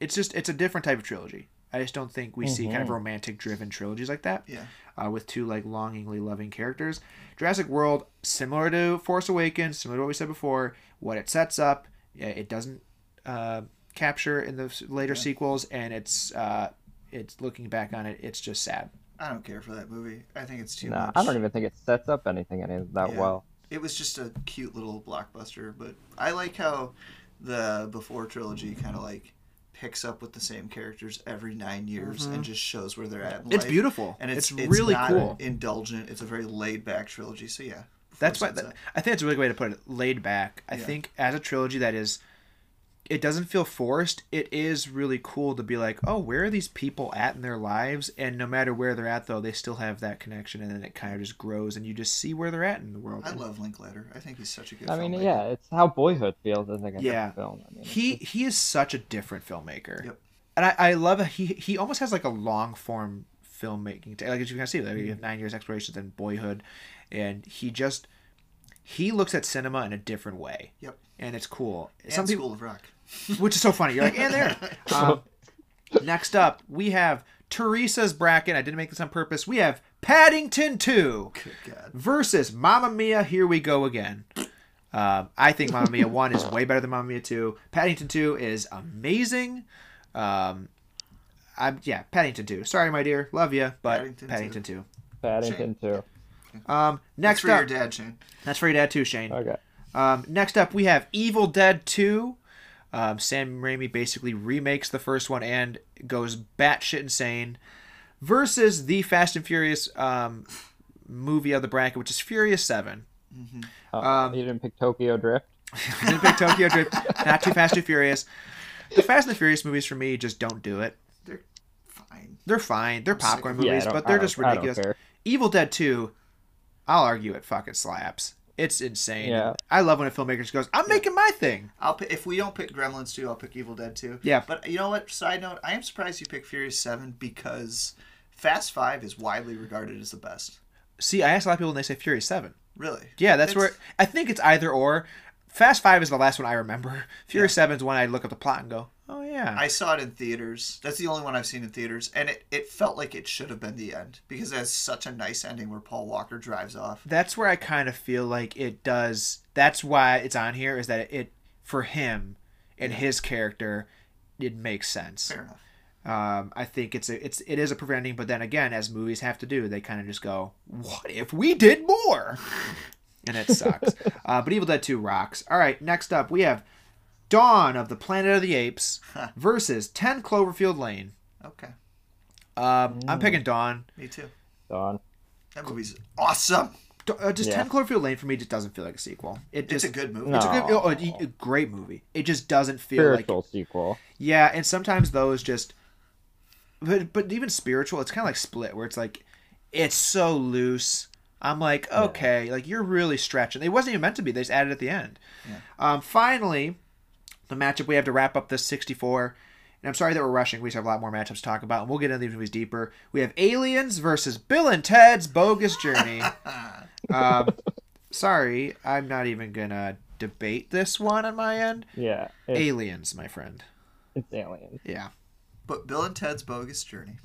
it's just it's a different type of trilogy. I just don't think we see kind of Mhm. romantic driven trilogies like that Yeah. uh, with two like longingly loving characters. Jurassic World, similar to Force Awakens, similar to what we said before, what it sets up, yeah, it doesn't uh, capture in the later Yeah. sequels, and it's uh, it's looking back on it, it's just sad. I don't care for that movie. I think it's too Nah, much. I don't even think it sets up anything any that Yeah. well. It was just a cute little blockbuster, but I like how the Before trilogy kind of like picks up with the same characters every nine years Mhm. and just shows where they're at. In It's life. beautiful, and it's, it's, really not cool. indulgent. It's a very laid back trilogy. So yeah, Before That's why Sunset. I think it's a really good way to put it. Laid back. I Yeah. think as a trilogy that is, it doesn't feel forced. It is really cool to be like, oh, where are these people at in their lives? And no matter where they're at, though, they still have that connection, and then it kind of just grows, and you just see where they're at in the world. I And love Linklater. I think he's such a good. I mean, filmmaker. yeah, it's how Boyhood feels as like a Yeah. film. I mean, he just- he is such a different filmmaker. Yep. And I, I love. He he almost has like a long form filmmaking. Like as you can see, like you have nine years explorations and Boyhood, and he just he looks at cinema in a different way. Yep. And it's cool. And Some people, School of Rock. which is so funny. You're like, and there. Um, next up, we have Teresa's bracket. I didn't make this on purpose. We have Paddington Two Good God. versus Mamma Mia. Here we go again. Um, I think Mamma Mia One is way better than Mamma Mia Two. Paddington Two is amazing. Um, I'm yeah, Paddington Two. Sorry, my dear, love you, but Paddington Paddington, Two. Paddington too. Um, Next next for up, your dad, Shane. that's for your dad too, Shane. Okay. Um, next up, we have Evil Dead 2. Um, Sam Raimi basically remakes the first one and goes batshit insane versus the Fast and Furious um, movie of the bracket, which is Furious 7. Oh, Um, you didn't pick Tokyo Drift. Didn't pick Tokyo Drift, not too Fast and Furious. The Fast and the Furious movies for me just don't do it. They're fine. They're fine. They're popcorn of. Yeah, movies, but they're just ridiculous. Evil Dead 2, I'll argue it fucking slaps. It's insane. Yeah. I love when a filmmaker just goes, I'm making my thing. I'll pick, if we don't pick Gremlins 2, I'll pick Evil Dead 2. Yeah. But you know what? Side note, I am surprised you picked Furious 7 because Fast 5 is widely regarded as the best. See, I ask a lot of people and they say Furious 7. Really? Yeah, that's It's- where I think it's either or. Fast Five is the last one I remember. Furious Seven is when I look at the plot and go, "Oh yeah." I saw it in theaters. That's the only one I've seen in theaters. And it, it felt like it should have been the end because it has such a nice ending where Paul Walker drives off. that's where I kind of feel like it does. That's why it's on here is that it for him and his character, it makes sense. Fair enough. Um, I think it's a it's it is a perfect ending, but then again, as movies have to do, they kind of just go, "What if we did more?" and it sucks. uh, but Evil Dead Two rocks. All right, next up we have Dawn of the Planet of the Apes versus Ten Cloverfield Lane. Okay. Um, I'm picking Dawn. Me too. Dawn. That movie's awesome. D- Uh, just Yeah. 10 Cloverfield Lane for me just doesn't feel like a sequel. It It's a good movie. No. it's a good, oh, a, a great movie. It just doesn't feel like Spiritual sequel. Yeah, and sometimes those just but but even spiritual, it's kind of like split where it's like it's so loose. I'm like, okay, like you're really stretching. It wasn't even meant to be. They just added it at the end. Um, finally, the matchup we have to wrap up this 64. And I'm sorry that we're rushing. We just have a lot more matchups to talk about, and we'll get into these movies deeper. We have Aliens versus Bill and Ted's Bogus Journey. um, sorry, I'm not even gonna debate this one on my end. Yeah. It's, Aliens, my friend. it's aliens. Yeah. But Bill and Ted's Bogus Journey.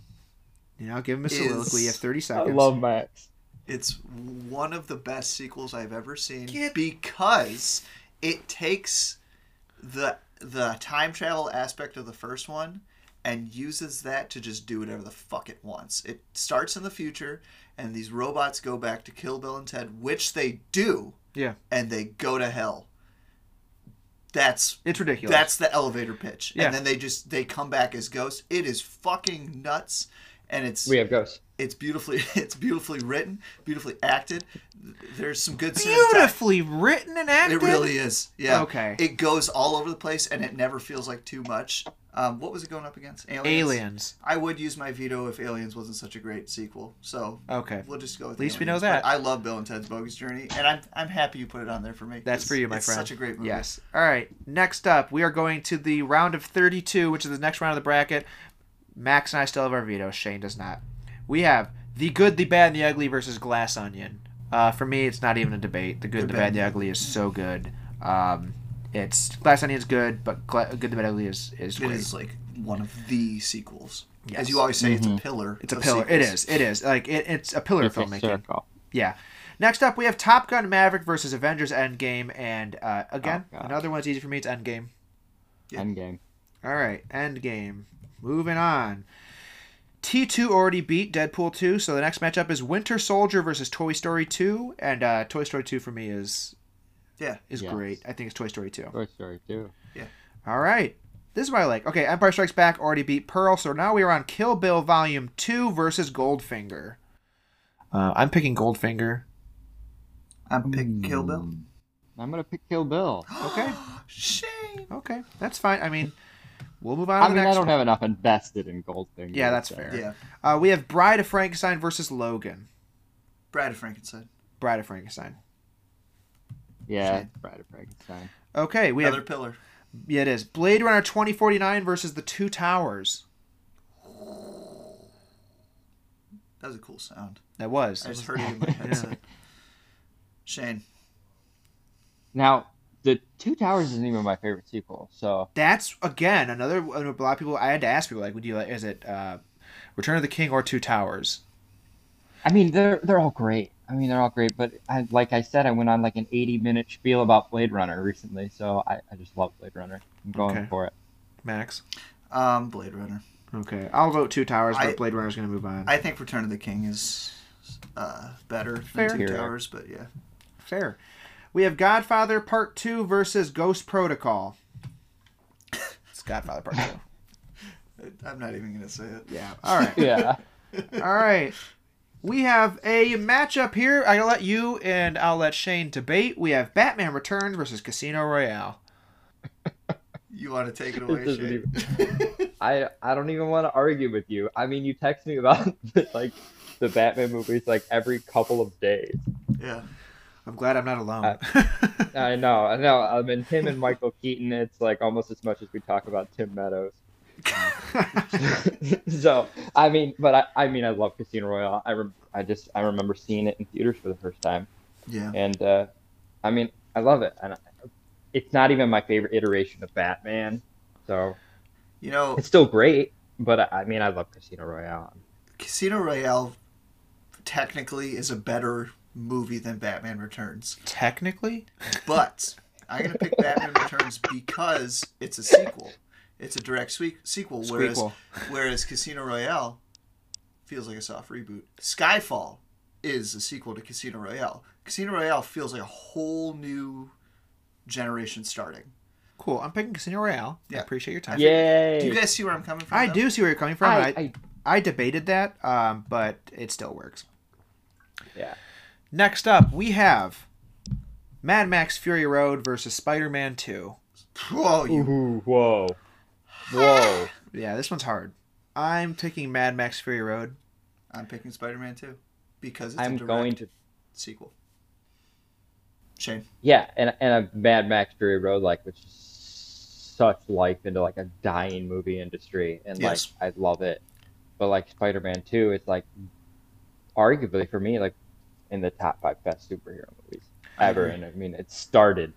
You know, give him a Is- soliloquy. You have 30 seconds. I seconds. love Max. It's one of the best sequels I've ever seen Get- because it takes the the time travel aspect of the first one and uses that to just do whatever the fuck it wants. It starts in the future and these robots go back to kill Bill and Ted, which they do, yeah, and they go to hell. That's it's ridiculous. that's the elevator pitch. Yeah. And then they just they come back as ghosts. It is fucking nuts and it's We have ghosts. It's beautifully it's beautifully written, beautifully acted. There's some good cinematography. beautifully written and acted. It really is. Yeah. Okay. It goes all over the place and it never feels like too much. Um, what was it going up against? Aliens. Aliens. I would use my veto if Aliens wasn't such a great sequel. So Okay, we'll just go with At least we know that. But I love Bill and Ted's Bogus Journey, and I'm I'm happy you put it on there for me. that's It's- for you, my it's friend. Such a great movie. Yes. All right. Next up, we are going to the round of 32, which is the next round of the bracket. Max and I still have our veto. Shane does not. We have the good, the bad, and the ugly versus Glass Onion. Uh, for me, it's not even a debate. The good, the bad, the ugly is so good. Um, it's Glass Onion's good, but Gla- good, the bad, the ugly is is It great. is like one of the sequels. Yes. As you always say, it's a pillar. It's a of pillar. It sequels. is. It is. Like it, it's a pillar It's of filmmaking. circle. Yeah. Next up, we have Top Gun Maverick versus Avengers Endgame, and uh, again, Oh, God. another one's easy for me. It's Endgame. Yeah. Endgame. All right, Endgame. Moving on. T2 already beat Deadpool 2, so the next matchup is Winter Soldier versus Toy Story 2, and uh, Toy Story 2 for me is Yeah. is Yes. great. I think it's Toy Story 2. Toy Story 2. Yeah. All right. This is what I like. Okay, Empire Strikes Back already beat Pearl, so now we are on Kill Bill Volume 2 versus Goldfinger. Uh, I'm picking Goldfinger. I'm picking Kill Bill. Hmm. I'm gonna pick Kill Bill. Okay. Shame. Okay, that's fine. I mean, we'll move on I to the mean, I don't one. have enough invested in gold Goldfinger. Yeah, that's so- fair. Yeah. Uh, we have Bride of Frankenstein versus Logan. Brad of Frankenstein. Bride of Frankenstein. Yeah, Shane. Bride of Frankenstein. Okay, we Another have pillar. yeah, it is Blade Runner 2049 versus The Two Towers. That was a cool sound. That was. I just heard it in my headset. Shane. Now, the Two Towers isn't even my favorite sequel, so That's again another. A lot of people. I had to ask people like, would you like? Is it uh, Return of the King or Two Towers? I mean they're they're all great. I mean they're all great, but I, like I said, I went on like an 80 minute spiel about Blade Runner recently, so I, I just love Blade Runner. I'm going Okay. for it. Max. Um, Blade Runner. Okay, I'll vote Two Towers, but I- Blade Runner's going to move on. I think Return of the King is uh, better Fair. than Two Fair. Towers, but yeah. Fair. We have Godfather Part Two versus Ghost Protocol. It's Godfather Part Two. I'm not even gonna say it. Yeah. All right. Yeah. All right. We have a matchup here. I'll let you and I'll let Shane debate. We have Batman Returns versus Casino Royale. You want to take it away, This isn't Shane? I I don't even want to argue with you. I mean, you text me about like the Batman movies like every couple of days. yeah. I'm glad I'm not alone. Uh, I know, I know. I mean, him and Michael Keaton, it's like almost as much as we talk about Tim Meadows. so I mean, but I, I mean, I love Casino Royale. I rem- I just I remember seeing it in theaters for the first time, Yeah. and uh, I mean, I love it. And I, it's not even my favorite iteration of Batman, so You know, it's still great. But I, I mean, I love Casino Royale. Casino Royale technically is a better movie than Batman Returns, Technically, but I'm gonna pick Batman Returns because it's a sequel. It's a direct swe- sequel, whereas Squeakquel. whereas Casino Royale feels like a soft reboot. Skyfall is a sequel to Casino Royale. Casino Royale feels like a whole new generation starting. Cool. I'm picking Casino Royale. I Yeah. appreciate your time. Yay! Do you guys see where I'm coming from? I though? do see where you're coming from. I, I, I I debated that, um, but it still works. Yeah. Next up, we have Mad Max Fury Road versus Spider Man 2. Whoa, you Ooh, whoa. Whoa. Yeah, this one's hard. I'm taking Mad Max Fury Road. I'm picking Spider-Man 2 because it's a I'm direct going to sequel. Shame. Yeah, and and a Mad Max Fury Road, like which is such life into like a dying movie industry, and Yes. like I love it. But like Spider Man Two, it's like arguably for me like in the top five best superhero movies ever, and I mean it started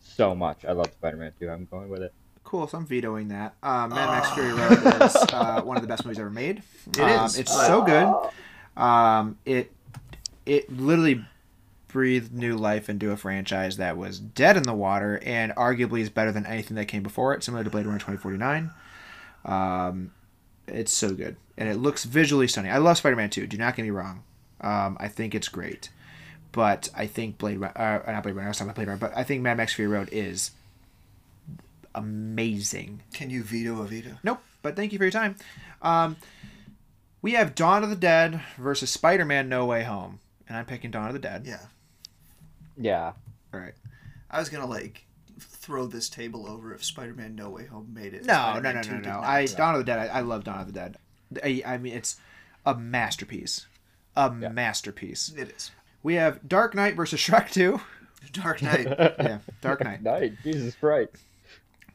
so much. I love Spider Man Two. I'm going with it. Cool, so I'm vetoing that. Um, Mad Max Fury Road is uh, one of the best movies ever made. It um, is, It's but- so good. Um, it it literally breathed new life into a franchise that was dead in the water and arguably is better than anything that came before it, similar to Blade Runner 2049. Um, it's so good. And it looks visually stunning. I love Spider Man 2, do not get me wrong. Um, I think it's great. But I think Blade Runner, uh, not Blade Runner, I was talking about Blade Runner, but I think Mad Max Fury Road is amazing. Can you veto a veto? Nope, but thank you for your time. Um, we have Dawn of the Dead versus Spider Man No Way Home. And I'm picking Dawn of the Dead. Yeah. Yeah, All right. I was gonna like throw this table over if Spider-Man No Way Home made it. No, no, Spider-Man no, 2 no, did no. I Dawn of the Dead. I, I love Dawn of the Dead. I, I mean, it's a masterpiece. A Yeah. masterpiece. It is. We have Dark Knight versus Shrek 2. Dark Knight. Yeah, Dark Knight. Night, Jesus Christ.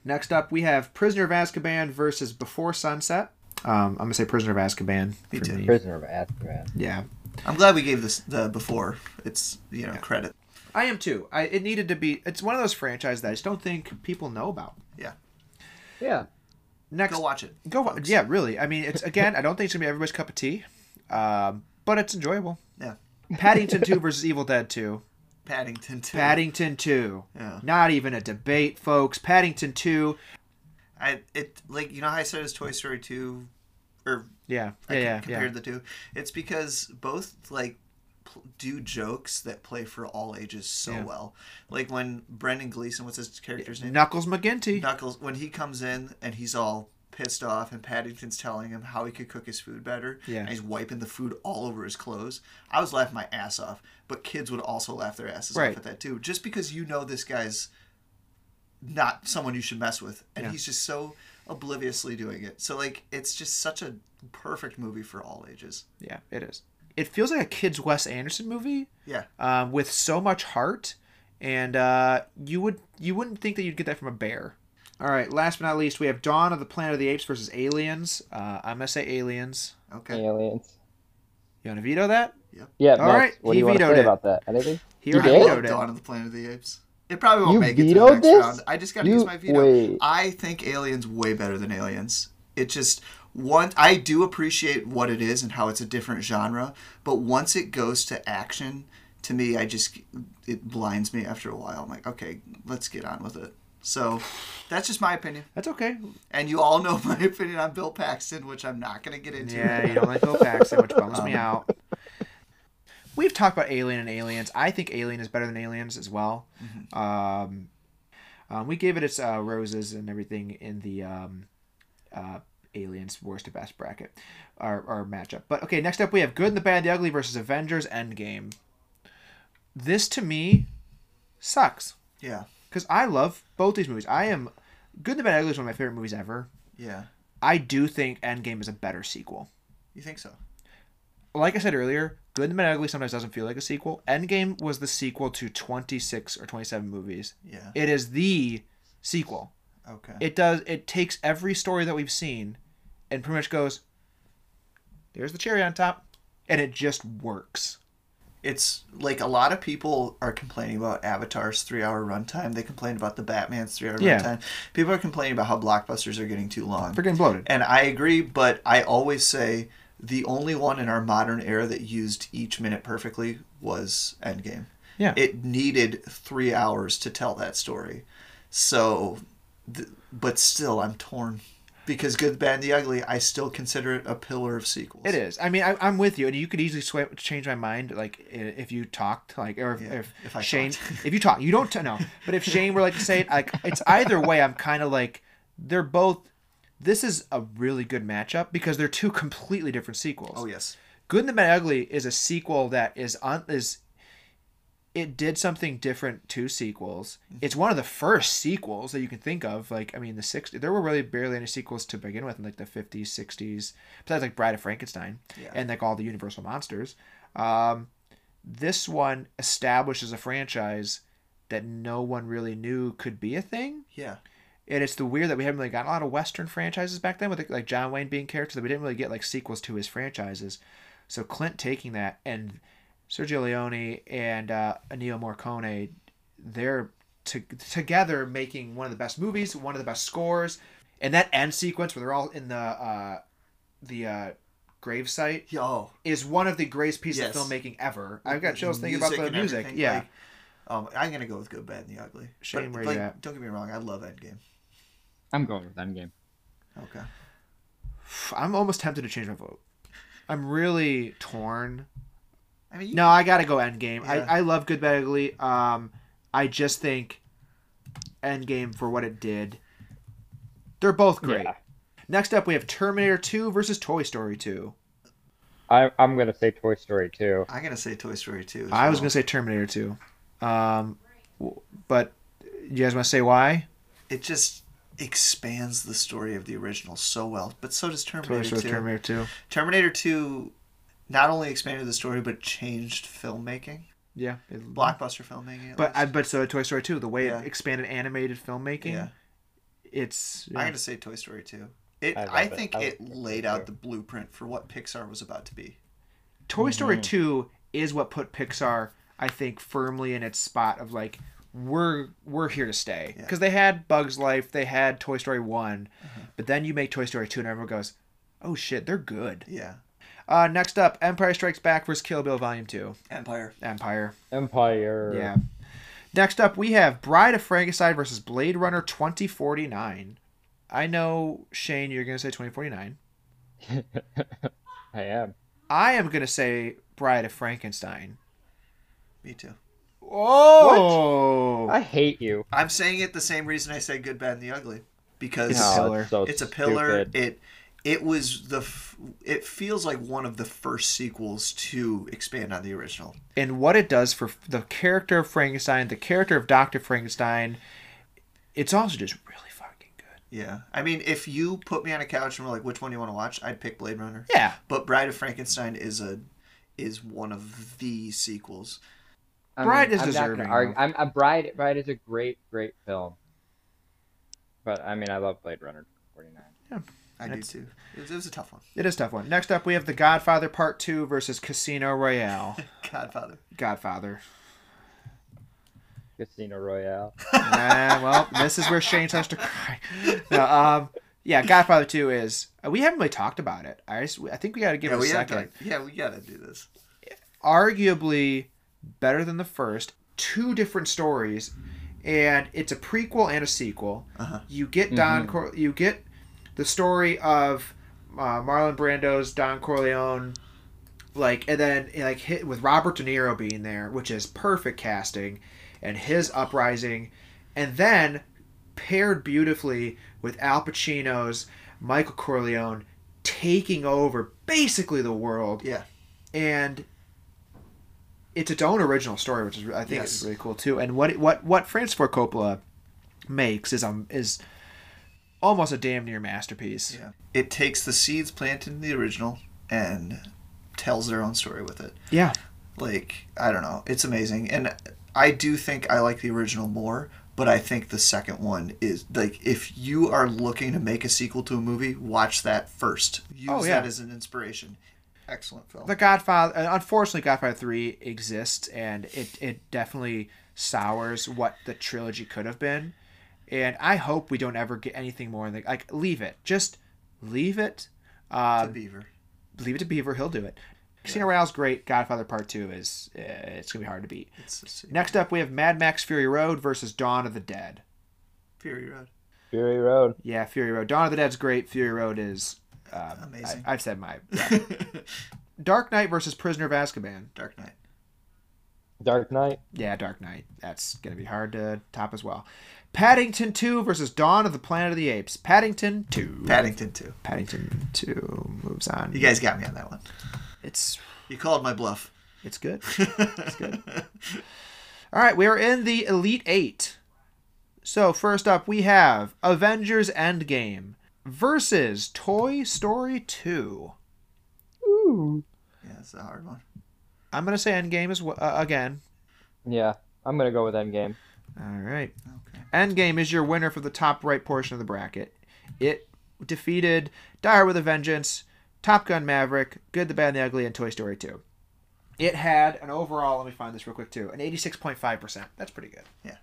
Next up, we have Prisoner of Azkaban versus Before Sunset. Um, I'm gonna say Prisoner of Azkaban Me for too. me. Prisoner of Azkaban. Yeah, I'm glad we gave this the before. It's you know credit. I am too. I it needed to be. It's one of those franchises that I just don't think people know about. Yeah. Yeah. Next, Go watch it. Go folks. yeah, really. I mean, it's again. I don't think it's gonna be everybody's cup of tea, um, but it's enjoyable. Yeah. Paddington Two versus Evil Dead Two. Paddington 2. Paddington Two. Yeah. Not even a debate, folks. Paddington Two. I it like you know how I said it's Toy Story two, or Yeah, yeah, yeah, compared yeah. the two. It's because both like do jokes that play for all ages so Yeah. well. Like when Brendan Gleeson, what's his character's name? Knuckles McGinty. Knuckles when he comes in and he's all pissed off and Paddington's telling him how he could cook his food better Yeah. and he's wiping the food all over his clothes. I was laughing my ass off, but kids would also laugh their asses Right. off at that too. Just because you know this guy's not someone you should mess with and Yeah. he's just so obliviously doing it. So like it's just such a perfect movie for all ages. Yeah, it is. It feels like a kids Wes Anderson movie Yeah. um, with so much heart, and uh, you would you wouldn't think that you'd get that from a bear. All right, last but not least, we have Dawn of the Planet of the Apes versus Aliens. Uh, I'm gonna say Aliens. Okay. Aliens. You want to veto that? Yep. Yeah, All Max, right, what he do you want to vetoed say it. about that? Anything? He You did? I vetoed it. Dawn of the Planet of the Apes. It probably won't You make it to the next this? round. I just got to You- use my veto. wait. I think Aliens way better than Aliens. It just one I do appreciate what it is and how it's a different genre, but once it goes to action, to me I just it blinds me after a while. I'm like, okay, let's get on with it. So that's just my opinion. That's okay. And you all know my opinion on Bill Paxton, which I'm not going to get into. Yeah, you don't like Bill Paxton, which bums me Um, out. We've talked about Alien and Aliens. I think Alien is better than Aliens as well. Um, um, we gave it its uh, roses and everything in the um, uh, Aliens worst to best bracket or, or matchup. But okay, next up we have Good and the Bad and the Ugly versus Avengers Endgame. This to me sucks Yeah. Because I love both these movies. I am Good and the Bad Ugly is one of my favorite movies ever. Yeah. I do think Endgame is a better sequel. You think so? like I said earlier, Good and the Bad Ugly sometimes doesn't feel like a sequel. Endgame was the sequel to 26 or 27 movies. Yeah. It is the sequel. Okay. It does it takes every story that we've seen and pretty much goes there's the cherry on top and it just works. It's like a lot of people are complaining about Avatar's three hour runtime. They complain about the Batman's three hour Yeah. runtime. People are complaining about how blockbusters are getting too long. Freaking bloated. And I agree, but I always say the only one in our modern era that used each minute perfectly was Endgame. Yeah. It needed three hours to tell that story. So, th- but still, I'm torn. Because Good, Bad, and the Ugly, I still consider it a pillar of sequels. It is. I mean, I, I'm with you, and you could easily sw- change my mind, like if you talked, like, or if, Yeah, if, if I Shane, talked. if you talk, you don't no. But if Shane were like to say it, like, it's either way. I'm kind of like they're both this is a really good matchup because they're two completely different sequels. Oh yes. Good and the Bad and Ugly is a sequel that is on is it did something different to sequels. It's one of the first sequels that you can think of. Like I mean, the 60s, there were really barely any sequels to begin with in like the 50s, 60s. Besides like Bride of Frankenstein Yeah. and like all the Universal monsters. Um, this one establishes a franchise that no one really knew could be a thing. Yeah. And it's the weird that we haven't really gotten a lot of Western franchises back then with like John Wayne being characters that we didn't really get like sequels to his franchises. So Clint taking that and Sergio Leone and uh, Ennio Morricone, they're to- together making one of the best movies, one of the best scores, and that end sequence where they're all in the uh, the uh, grave site Yo. is one of the greatest pieces Yes. of filmmaking ever. I've got chills thinking about the and music. everything, Yeah. like, um, I'm gonna go with Good, Bad, and the Ugly. Shane, But, where like, you at? Don't get me wrong. I love Endgame. I'm going with Endgame. Okay. I'm almost tempted to change my vote. I'm really torn. I mean, No, I gotta go Endgame. Yeah. I, I love Good Bad Ugly. Um, I just think Endgame for what it did. They're both great. Yeah. Next up, we have Terminator 2 versus Toy Story 2. I, I'm gonna say Toy Story 2. I'm gonna say Toy Story 2. as I was gonna say Terminator 2, um, but you guys want to say why? it just expands the story of the original so well. But so does Terminator Toy Story 2. Terminator 2. Terminator 2 not only expanded the story but changed filmmaking, Yeah. it- blockbuster filmmaking. at But least. I, but so Toy Story 2, the way Yeah. it expanded animated filmmaking, yeah, it's I'm gonna say Toy Story 2. It, I I, love it. think I it laid out the blueprint for what Pixar was about to be. Toy Story Mhm. 2 is what put Pixar, I think, firmly in its spot of like we're we're here to stay Yeah. because they had Bugs Life, they had Toy Story one, Uh-huh. but then you make Toy Story 2 and everyone goes, "Oh shit, they're good." Yeah, Uh, next up, Empire Strikes Back versus Kill Bill Volume 2. Empire. Empire. Empire. Yeah. Next up, we have Bride of Frankenstein versus Blade Runner 2049. I know Shane, you're gonna say 2049. I am. I am gonna say Bride of Frankenstein. Me too. Oh, I hate you. I'm saying it the same reason I say Good, Bad, and the Ugly because It's a No, pillar. so it's a pillar. stupid. It it was the f- it feels like one of the first sequels to expand on the original. and what it does for the character of Frankenstein, the character of Doctor Frankenstein, it's also just really fucking good. Yeah, I mean, if you put me on a couch and were like, "Which one do you want to watch?" I'd pick Blade Runner. Yeah, But Bride of Frankenstein is a is one of the sequels. I Bride is I'm not deserving, argue- I'm a Bride. Bride is a great, great film. But I mean, I love Blade Runner 49. I That's- do too. It was, it was a tough one. it is a tough one. Next up, we have The Godfather Part Two versus Casino Royale. Godfather. Godfather. Casino Royale. nah, well, this is where Shane starts to cry. No, um, yeah, Godfather Two is. uh, We haven't really talked about it. I just, I think we got to give yeah, it a second. to, yeah, we gotta do this. arguably better than the first. Two different stories, and it's a prequel and a sequel. Uh-huh. You get Don, Mhm. Cor- you get the story of uh, Marlon Brando's Don Corleone, like, and then like hit with Robert De Niro being there, which is perfect casting, and his uprising, and then paired beautifully with Al Pacino's Michael Corleone taking over basically the world Yeah, and it's its own original story, which is I think Yes. is really cool too. And what what what Francis Ford Coppola makes is um is almost a damn near masterpiece. yeah. It takes the seeds planted in the original and tells their own story with it. Yeah, Like I don't know, it's amazing, and I do think I like the original more. But I think the second one is like if you are looking to make a sequel to a movie, watch that first. Use Oh, yeah. that as an inspiration. Excellent film. The Godfather. uh, Unfortunately, Godfather Three exists, and it it definitely sours what the trilogy could have been. And I hope we don't ever get anything more. Like, like leave it. Just leave it. to Um, Beaver. leave it to Beaver. He'll do it. Casino Royale's great. Godfather Part Two is uh, it's gonna be hard to beat. It's a sequel. Next up, we have Mad Max Fury Road versus Dawn of the Dead. Fury Road. Fury Road. Yeah, Fury Road. Dawn of the Dead's great. Fury Road is uh, Amazing. I, have said my yeah. Dark Knight versus Prisoner of Azkaban. Dark Knight. Dark Knight. Yeah, Dark Knight. That's gonna be hard to top as well. Paddington 2 versus Dawn of the Planet of the Apes. Paddington 2. Paddington 2. Paddington 2 moves on. You guys got me on that one. It's You called my bluff. it's good. It's good. All right, we are in the Elite 8. So, first up, we have Avengers Endgame versus Toy Story 2. Ooh. yeah, it's a hard one. I'm going to say Endgame as well, uh, again. Yeah, I'm gonna go with Endgame. All right. Okay. Endgame is your winner for the top right portion of the bracket. It defeated Die Hard with a Vengeance, Top Gun Maverick, Good, the Bad, and the Ugly, and Toy Story 2. It had an overall, let me find this real quick too, an 86.5%. That's pretty good. Yeah.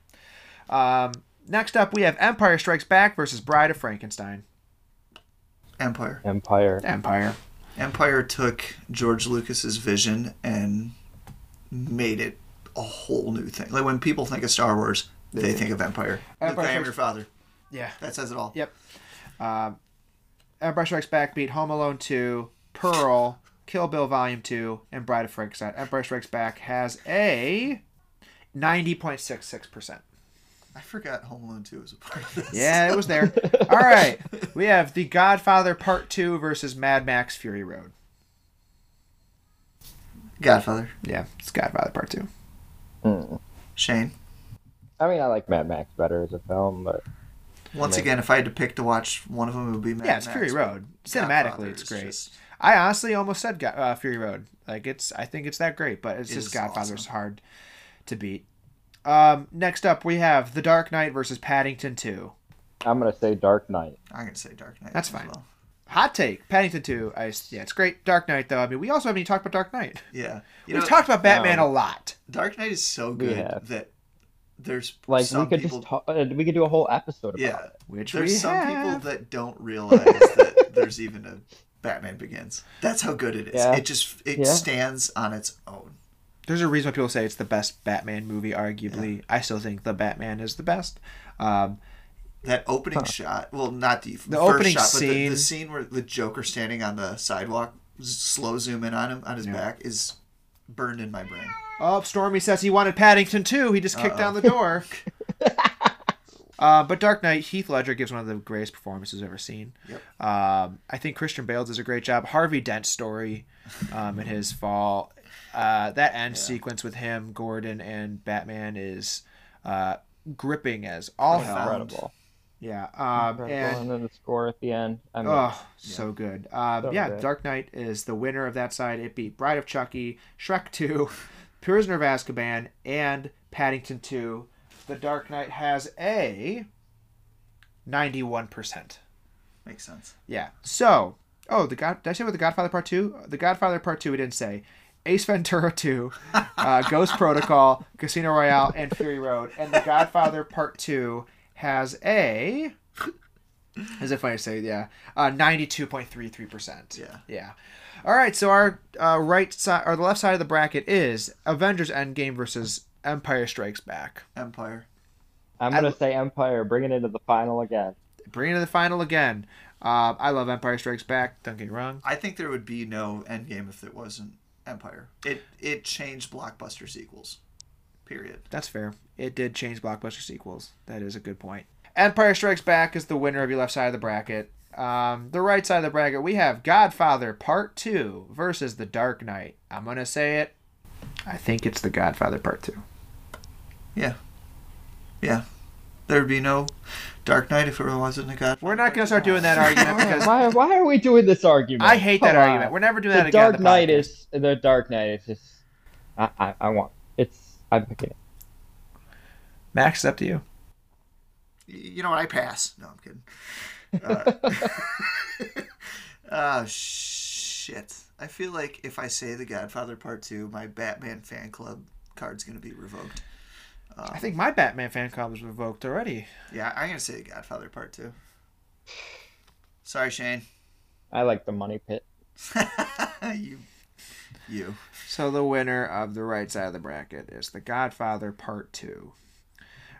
Um, next up, we have Empire Strikes Back versus Bride of Frankenstein. Empire. Empire. Empire. Empire took George Lucas's vision and made it a whole new thing. Like when people think of Star Wars, they think of Empire. Empire Luke, I am your father. Yeah. That says it all. Yep. Um, Empire Strikes Back beat Home Alone 2, Pearl, Kill Bill Volume 2, and Bride of Frankenstein. Empire Strikes Back has a 90.66%. I forgot Home Alone 2 was a part of this. Yeah, it was there. All right. We have The Godfather Part 2 versus Mad Max Fury Road. Godfather. Yeah, it's Godfather Part 2. Mm. Shane. I mean, I like Mad Max better as a film, but Once Right. again, if I had to pick to watch one of them, it would be Mad Max. Yeah, it's Max, Fury Road. Cinematically, it's great. just- I honestly almost said Go- uh, Fury Road. Like it's, I think it's that great, but it's It just Godfather's awesome. hard to beat. Um, next up, we have The Dark Knight versus Paddington Two. I'm gonna say Dark Knight. I'm gonna say Dark Knight. That's fine. well. Hot take, Paddington Two. I, yeah, it's great. Dark Knight though. I mean, we also haven't even talked about Dark Knight. Yeah. You We've know, talked about Batman no. a lot. Dark Knight is so good have. that there's Like some we could people. just talk, uh, we could do a whole episode about yeah. it. Which There's we some have. people that don't realize that there's even a Batman Begins. That's how good it is. Yeah. It just it Yeah. stands on its own. There's a reason why people say it's the best Batman movie. Arguably, I still think the Batman is the best. Um, That opening shot, well, not the, The first opening shot, but the, scene- the scene where the Joker standing on the sidewalk, slow zoom in on him on his Yeah. back, is burned in my brain. Oh, Stormy says he wanted Paddington too. He just kicked Uh-oh. down the door. uh, but Dark Knight, Heath Ledger gives one of the greatest performances I've ever seen. Yep. Um, I think Christian Bale does a great job. Harvey Dent's story um, in his fall, uh, that end sequence with him, Gordon, and Batman is uh, gripping as all hell. Incredible. Yeah. Um, Incredible. and and then the score at the end. I mean, Oh, so good. Um, So yeah, good. Dark Knight is the winner of that side. It beat Bride of Chucky, Shrek 2, Prisoner of Azkaban, and Paddington 2. The Dark Knight has a 91%. Makes sense. Yeah. So, oh, the God, did I say about the Godfather Part 2? The Godfather Part 2, we didn't say. Ace Ventura 2, uh, Ghost Protocol, Casino Royale, and Fury Road. And the Godfather Part 2 has a. Is it funny to say? Yeah. Uh, 92.33%. Yeah. Yeah. All right. So our uh, right side or the left side of the bracket is Avengers Endgame versus Empire Strikes Back. Empire. I'm gonna say Empire, bring it into the final again. Bring it to the final again. Um, I love Empire Strikes Back. Don't get me wrong. I think there would be no Endgame if it wasn't Empire. It it changed blockbuster sequels. Period. That's fair. It did change blockbuster sequels. That is a good point. Empire Strikes Back is the winner of your left side of the bracket. Um, the right side of the bracket, we have Godfather Part 2 versus The Dark Knight. I'm going to say it. I think it's The Godfather Part 2. Yeah. Yeah. There would be no Dark Knight if it wasn't a God. We're not going to start doing that argument because why, why are we doing this argument? I hate that Come argument. on. We're never doing that The again. on Dark the Knight podcast. is the Dark Knight is just. I, I, I want it's. I'm picking it. Max, it's up to you. You know what? I pass. No, I'm kidding. Uh, oh shit! I feel like if I say The Godfather Part Two, my Batman fan club card's gonna be revoked. Um, I think my Batman fan club was revoked already. Yeah, I'm gonna say The Godfather Part Two. Sorry, Shane. I like the money pit. you, you. So the winner of the right side of the bracket is The Godfather Part 2.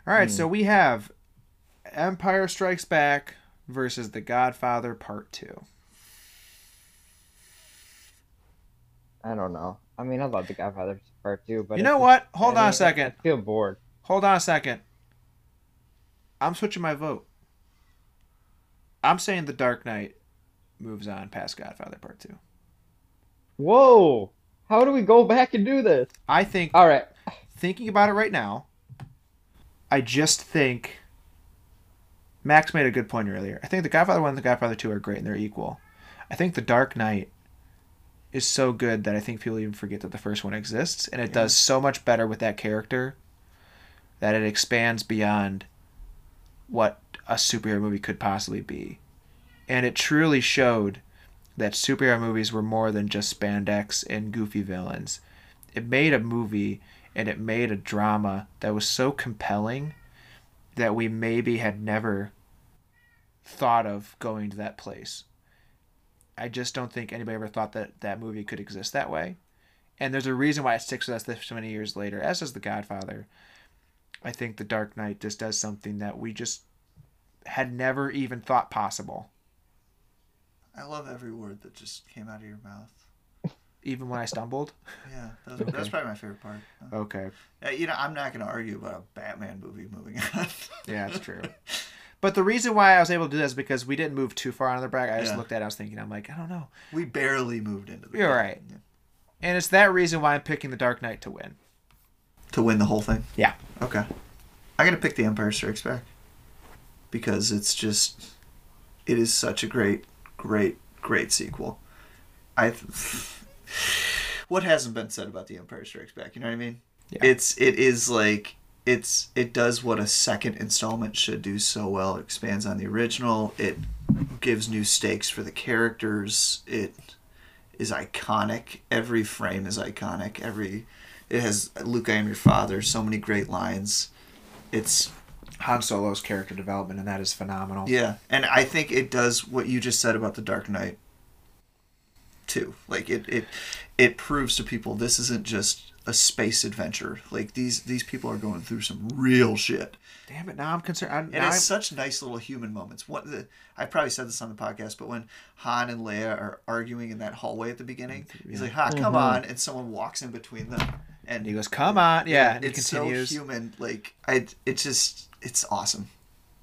All right, so we have Empire Strikes Back versus The Godfather Part 2. I don't know. I mean, I love the Godfather Part Two, but You know what? Hold I on a second. I feel bored. Hold on a second. I'm switching my vote. I'm saying The Dark Knight moves on past Godfather Part 2. Whoa! How do we go back and do this? I think, All right. thinking about it right now, I just think Max made a good point earlier. I think The Godfather 1 and The Godfather 2 are great and they're equal. I think The Dark Knight is so good that I think people even forget that the first one exists, and it does so much better with that character that it expands beyond what a superhero movie could possibly be. And it truly showed that superhero movies were more than just spandex and goofy villains. It made a movie and it made a drama that was so compelling that we maybe had never thought of going to that place. I just don't think anybody ever thought that that movie could exist that way. And there's a reason why it sticks with us this so many years later, as does The Godfather. I think The Dark Knight just does something that we just had never even thought possible. I love every word that just came out of your mouth. Even when I stumbled. Yeah, that was, that's probably my favorite part. Okay. Uh, you know, I'm not going to argue about a Batman movie moving on. Yeah, that's true. But the reason why I was able to do this because we didn't move too far on the bracket. I just Yeah. looked at it, I was thinking, I'm like, I don't know. we barely moved into the You're game. right. And it's that reason why I'm picking the Dark Knight to win. To win the whole thing? Yeah. Okay. I got to pick The Empire Strikes Back. Because it's just. It is such a great, great, great sequel. I. What hasn't been said about The Empire Strikes Back? You know what I mean? Yeah. It's it is like it's it does what a second installment should do so well. It expands on the original. It gives new stakes for the characters. It is iconic. Every frame is iconic. Every it has Luke, I am your father. So many great lines. It's Han Solo's character development, and that is phenomenal. yeah, and I think it does what you just said about the Dark Knight. Too like it it it proves to people this isn't just a space adventure. Like these these people are going through some real shit. Damn it! Now I'm concerned. I'm, And it's I'm, such nice little human moments. What the, I probably said this on the podcast, but when Han and Leia are arguing in that hallway at the beginning, mm-hmm. he's like, "Ha, come mm-hmm. on!" and someone walks in between them, and he goes, "Come on, yeah." and it's continues. so human. Like I, it's just it's awesome.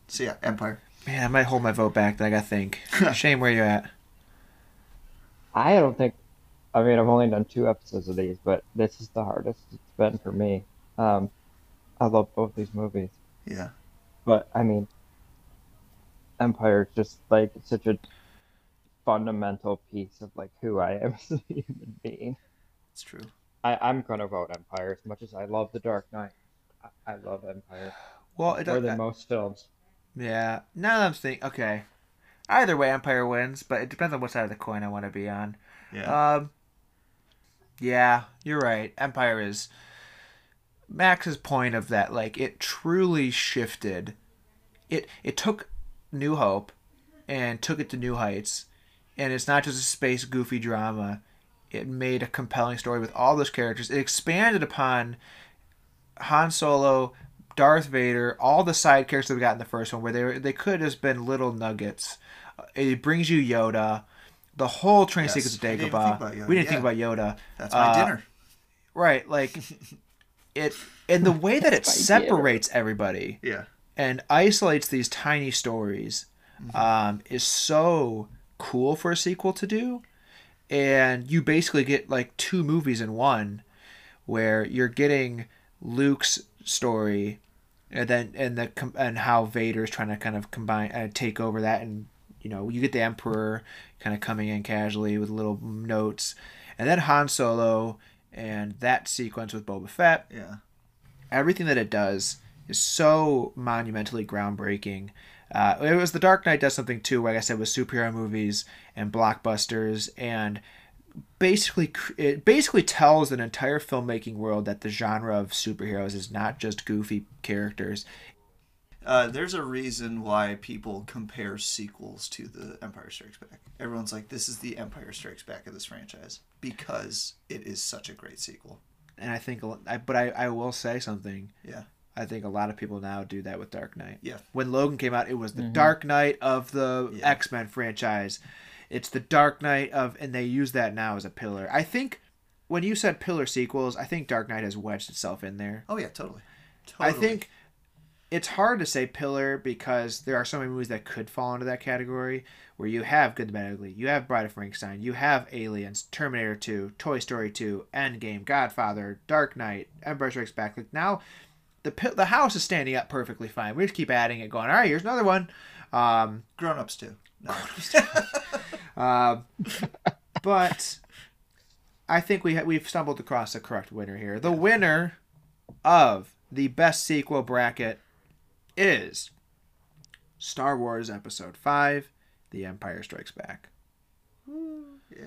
So yeah, Empire. Man, I might hold my vote back. Then I gotta think. Shame where you at. I don't think. I mean, I've only done two episodes of these, but this is the hardest it's been for me. Um, I love both these movies, Yeah, but I mean, Empire is just like such a fundamental piece of like who I am as a human being. it's true. I, I'm gonna vote Empire as much as I love The Dark Knight. I, I love Empire Well, it more than most films. Yeah. Now that I'm thinking, okay. Either way, Empire wins, but it depends on what side of the coin I want to be on. Yeah, Um. Yeah, you're right. Empire is Max's point of that. Like it truly shifted. It it took New Hope and took it to new heights, and it's not just a space goofy drama. It made a compelling story with all those characters. It expanded upon Han Solo, Darth Vader, all the side characters that we got in the first one, where they were, they could have been little nuggets. Uh, It brings you Yoda, the whole train Yes. sequence of We didn't Dagobah. we didn't think about Yoda. that's my uh, dinner. Right, like it, and the way that it My separates everybody Yeah, and isolates these tiny stories um, is so cool for a sequel to do. And you basically get like two movies in one, where you're getting Luke's story, and then and the and how Vader's trying to kind of combine uh, take over that, and you know you get the Emperor kind of coming in casually with little notes, and then Han Solo and that sequence with Boba Fett yeah. everything that it does is so monumentally groundbreaking. Uh, it was The Dark Knight does something too, like I said, with superhero movies and blockbusters, and basically it basically tells an entire filmmaking world that the genre of superheroes is not just goofy characters. Uh, there's a reason why people compare sequels to the Empire Strikes Back. Everyone's like, "This is the Empire Strikes Back of this franchise," because it is such a great sequel. And I think, I, but I, I will say something. Yeah, I think a lot of people now do that with Dark Knight. yeah, when Logan came out, it was the Dark Knight of the Yeah. X Men franchise. It's the Dark Knight of, and they use that now as a pillar. I think when you said pillar sequels, I think Dark Knight has wedged itself in there. oh yeah, totally. I think it's hard to say pillar because there are so many movies that could fall into that category where you have Good, the Bad, Ugly, you have Bride of Frankenstein, you have Aliens, Terminator 2, Toy Story 2, Endgame, Godfather, Dark Knight, Empire Strikes Back. Like now, the the house is standing up perfectly fine. We just keep adding it, going, all right, here's another one. Um, Grown ups too. No. uh, but I think we ha- we've stumbled across the correct winner here. The winner of the best sequel bracket is Star Wars Episode Five: The Empire Strikes Back. yeah.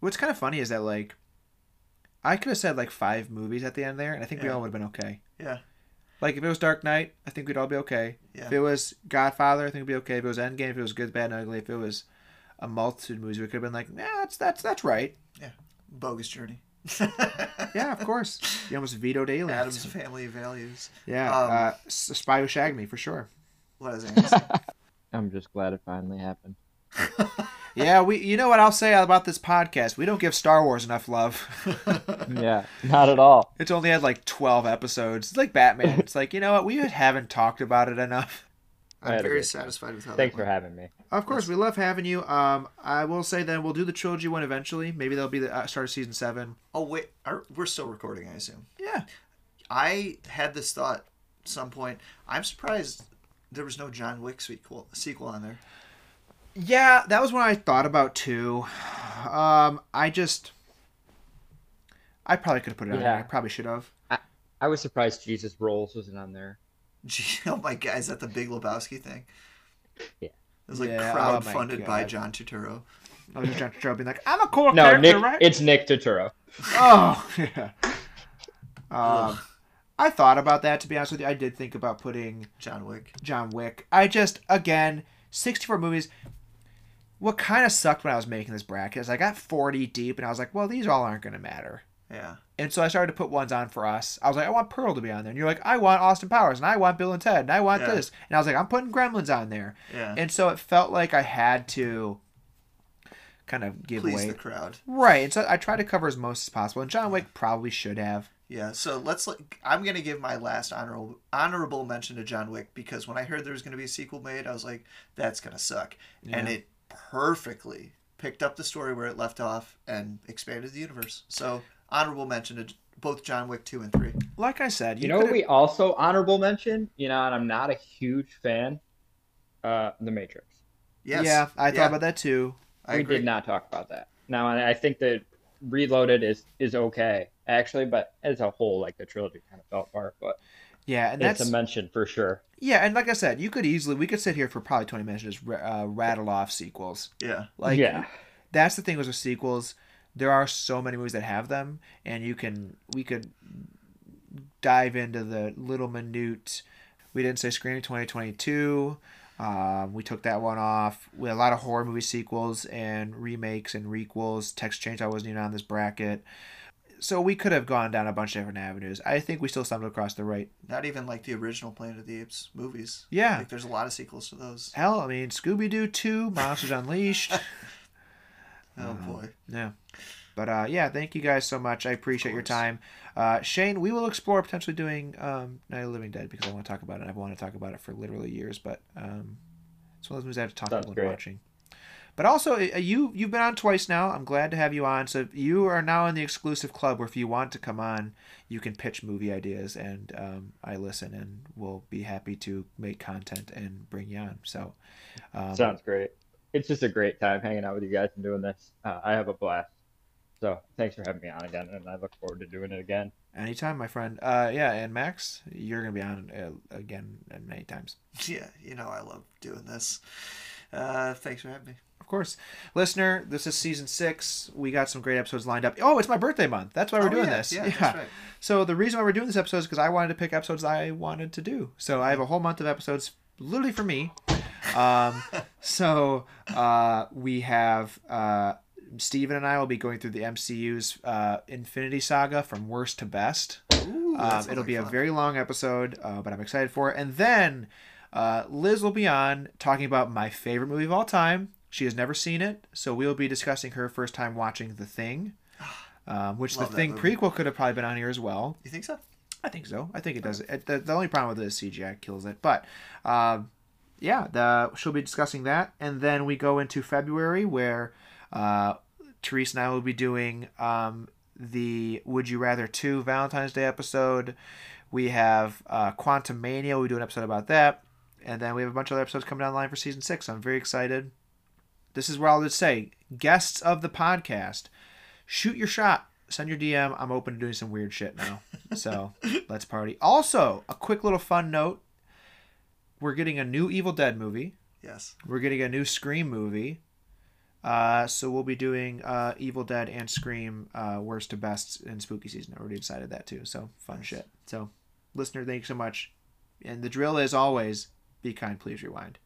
What's kind of funny is that like I could have said like five movies at the end there, and I think we all would have been okay. Yeah. Like if it was Dark Knight, I think we'd all be okay. Yeah. If it was Godfather, I think we'd be okay. If it was Endgame, if it was Good, Bad, and Ugly, if it was a multitude of movies, we could have been like, yeah, that's that's that's right. Yeah. Bogus journey. Yeah, of course. You almost vetoed aliens. Addams family values. Yeah, Um, uh, Spy Who Shagged Me for sure. What is it? I'm just glad it finally happened. Yeah, we. You know what I'll say about this podcast? We don't give Star Wars enough love. Yeah, not at all. it's only had like twelve episodes. It's like Batman. It's like you know what? We haven't talked about it enough. I I'm very satisfied with how Thanks that for having me. Of course, we love having you. Um, I will say then we'll do the trilogy one eventually. Maybe that'll be the uh, start of season seven. Oh wait, are, we're still recording, I assume. Yeah. I had this thought at some point. I'm surprised there was no John Wick sequel sequel on there. Yeah, that was one I thought about too. Um, I just, I probably could have put it on. Yeah. there. I probably should have. I was surprised Jesus Rolls wasn't on there. Gee, oh my god, is that the Big Lebowski thing? Yeah. It was like Yeah, oh crowd my funded by John Turturro. I was just trying to being like, I'm a cool No, character, Nick. right? It's Nick Turturro. Oh, yeah. Um, I thought about that to be honest with you. I did think about putting John Wick. John Wick. I just again, 64 movies. What kind of sucked when I was making this bracket is I got 40 deep and I was like, well, these all aren't going to matter. Yeah. And so I started to put ones on for us. I was like, I want Pearl to be on there. And you're like, I want Austin Powers and I want Bill and Ted and I want Yeah. this. And I was like, I'm putting Gremlins on there. Yeah. And so it felt like I had to kind of give Please away. the crowd. Right. And so I tried to cover as most as possible. And John Wick probably should have. Yeah, so let's. Like, I'm gonna give my last honorable honorable mention to John Wick because when I heard there was gonna be a sequel made, I was like, that's gonna suck, and it perfectly picked up the story where it left off and expanded the universe. So honorable mention to both John Wick two and three. Like I said, You know what could've- we also honorable mention? You know, and I'm not a huge fan. Uh, The Matrix. Yes. Yeah, I thought Yeah, about that too. I we agree. did not talk about that. Now, I I think that Reloaded is is okay actually, but as a whole, like the trilogy kind of fell apart. But Yeah, and it's that's a mention for sure. yeah, and like I said, you could easily we could sit here for probably twenty minutes and just uh, rattle off sequels. Yeah. Like yeah, that's the thing with sequels. There are so many movies that have them, and you can we could dive into the little minute. We didn't say Scream twenty twenty two. Um, we took that one off. We had a lot of horror movie sequels and remakes and requels. Text Change I wasn't even on this bracket. So we could have gone down a bunch of different avenues. I think we still stumbled across the right. Not even like the original Planet of the Apes movies. Yeah. Like there's a lot of sequels to those. Hell, I mean, Scooby Doo 2, Monsters Unleashed. Oh Uh, boy. Yeah. But uh, yeah, thank you guys so much. I appreciate your time. Uh, Shane, we will explore potentially doing um, Night of the Living Dead because I want to talk about it. I've wanted to talk about it for literally years, but um, it's one of those movies I have to talk Sounds about great. watching. But also, uh, you you've been on twice now. I'm glad to have you on. So you are now in the exclusive club where if you want to come on, you can pitch movie ideas, and um, I listen and we'll be happy to make content and bring you on. So um, sounds great. It's just a great time hanging out with you guys and doing this. Uh, I have a blast. So thanks for having me on again, and I look forward to doing it again. Anytime, my friend. Uh, yeah, and Max, you're gonna be on uh, again uh, many times. Yeah, you know I love doing this. Uh, thanks for having me. Of course, listener. This is season six. We got some great episodes lined up. Oh, it's my birthday month. That's why we're Oh, doing yeah, this. Yeah, that's right. So the reason why we're doing this episode is because I wanted to pick episodes I wanted to do. So I have a whole month of episodes, literally for me. Um, so uh, we have uh, Steven and I will be going through the MCU's uh, Infinity Saga from worst to best. Ooh, Um, it'll be a very long episode, uh, but I'm excited for it. And then uh, Liz will be on talking about my favorite movie of all time. She has never seen it, so we'll be discussing her first time watching The Thing, um, which Love The that Thing movie. prequel could have probably been on here as well. You think so? I think so. I think it does. It, the, the only problem with it is CGI kills it. But um, yeah, the, she'll be discussing that. And then we go into February where uh, Therese and I will be doing um, the Would You Rather 2 Valentine's Day episode. We have uh, Quantumania. We do an episode about that. And then we have a bunch of other episodes coming down the line for season six. I'm very excited. This is where I'll just say guests of the podcast, shoot your shot. Send your DM. I'm open to doing some weird shit now. So let's party. Also, a quick little fun note we're getting a new Evil Dead movie. Yes. We're getting a new Scream movie. Uh, so we'll be doing uh, Evil Dead and Scream uh, worst to best in spooky season. I already decided that too. So fun shit. So, listener, thank you so much. And the drill is always be kind, please rewind.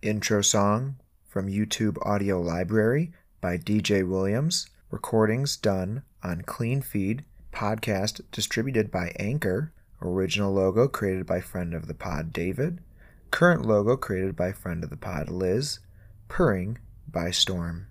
Intro song from YouTube Audio Library by DJ Williams. Recordings done on Cleanfeed. Podcast distributed by Anchor. Original logo created by friend of the pod David. Current logo created by friend of the pod Liz. Purring by Storm.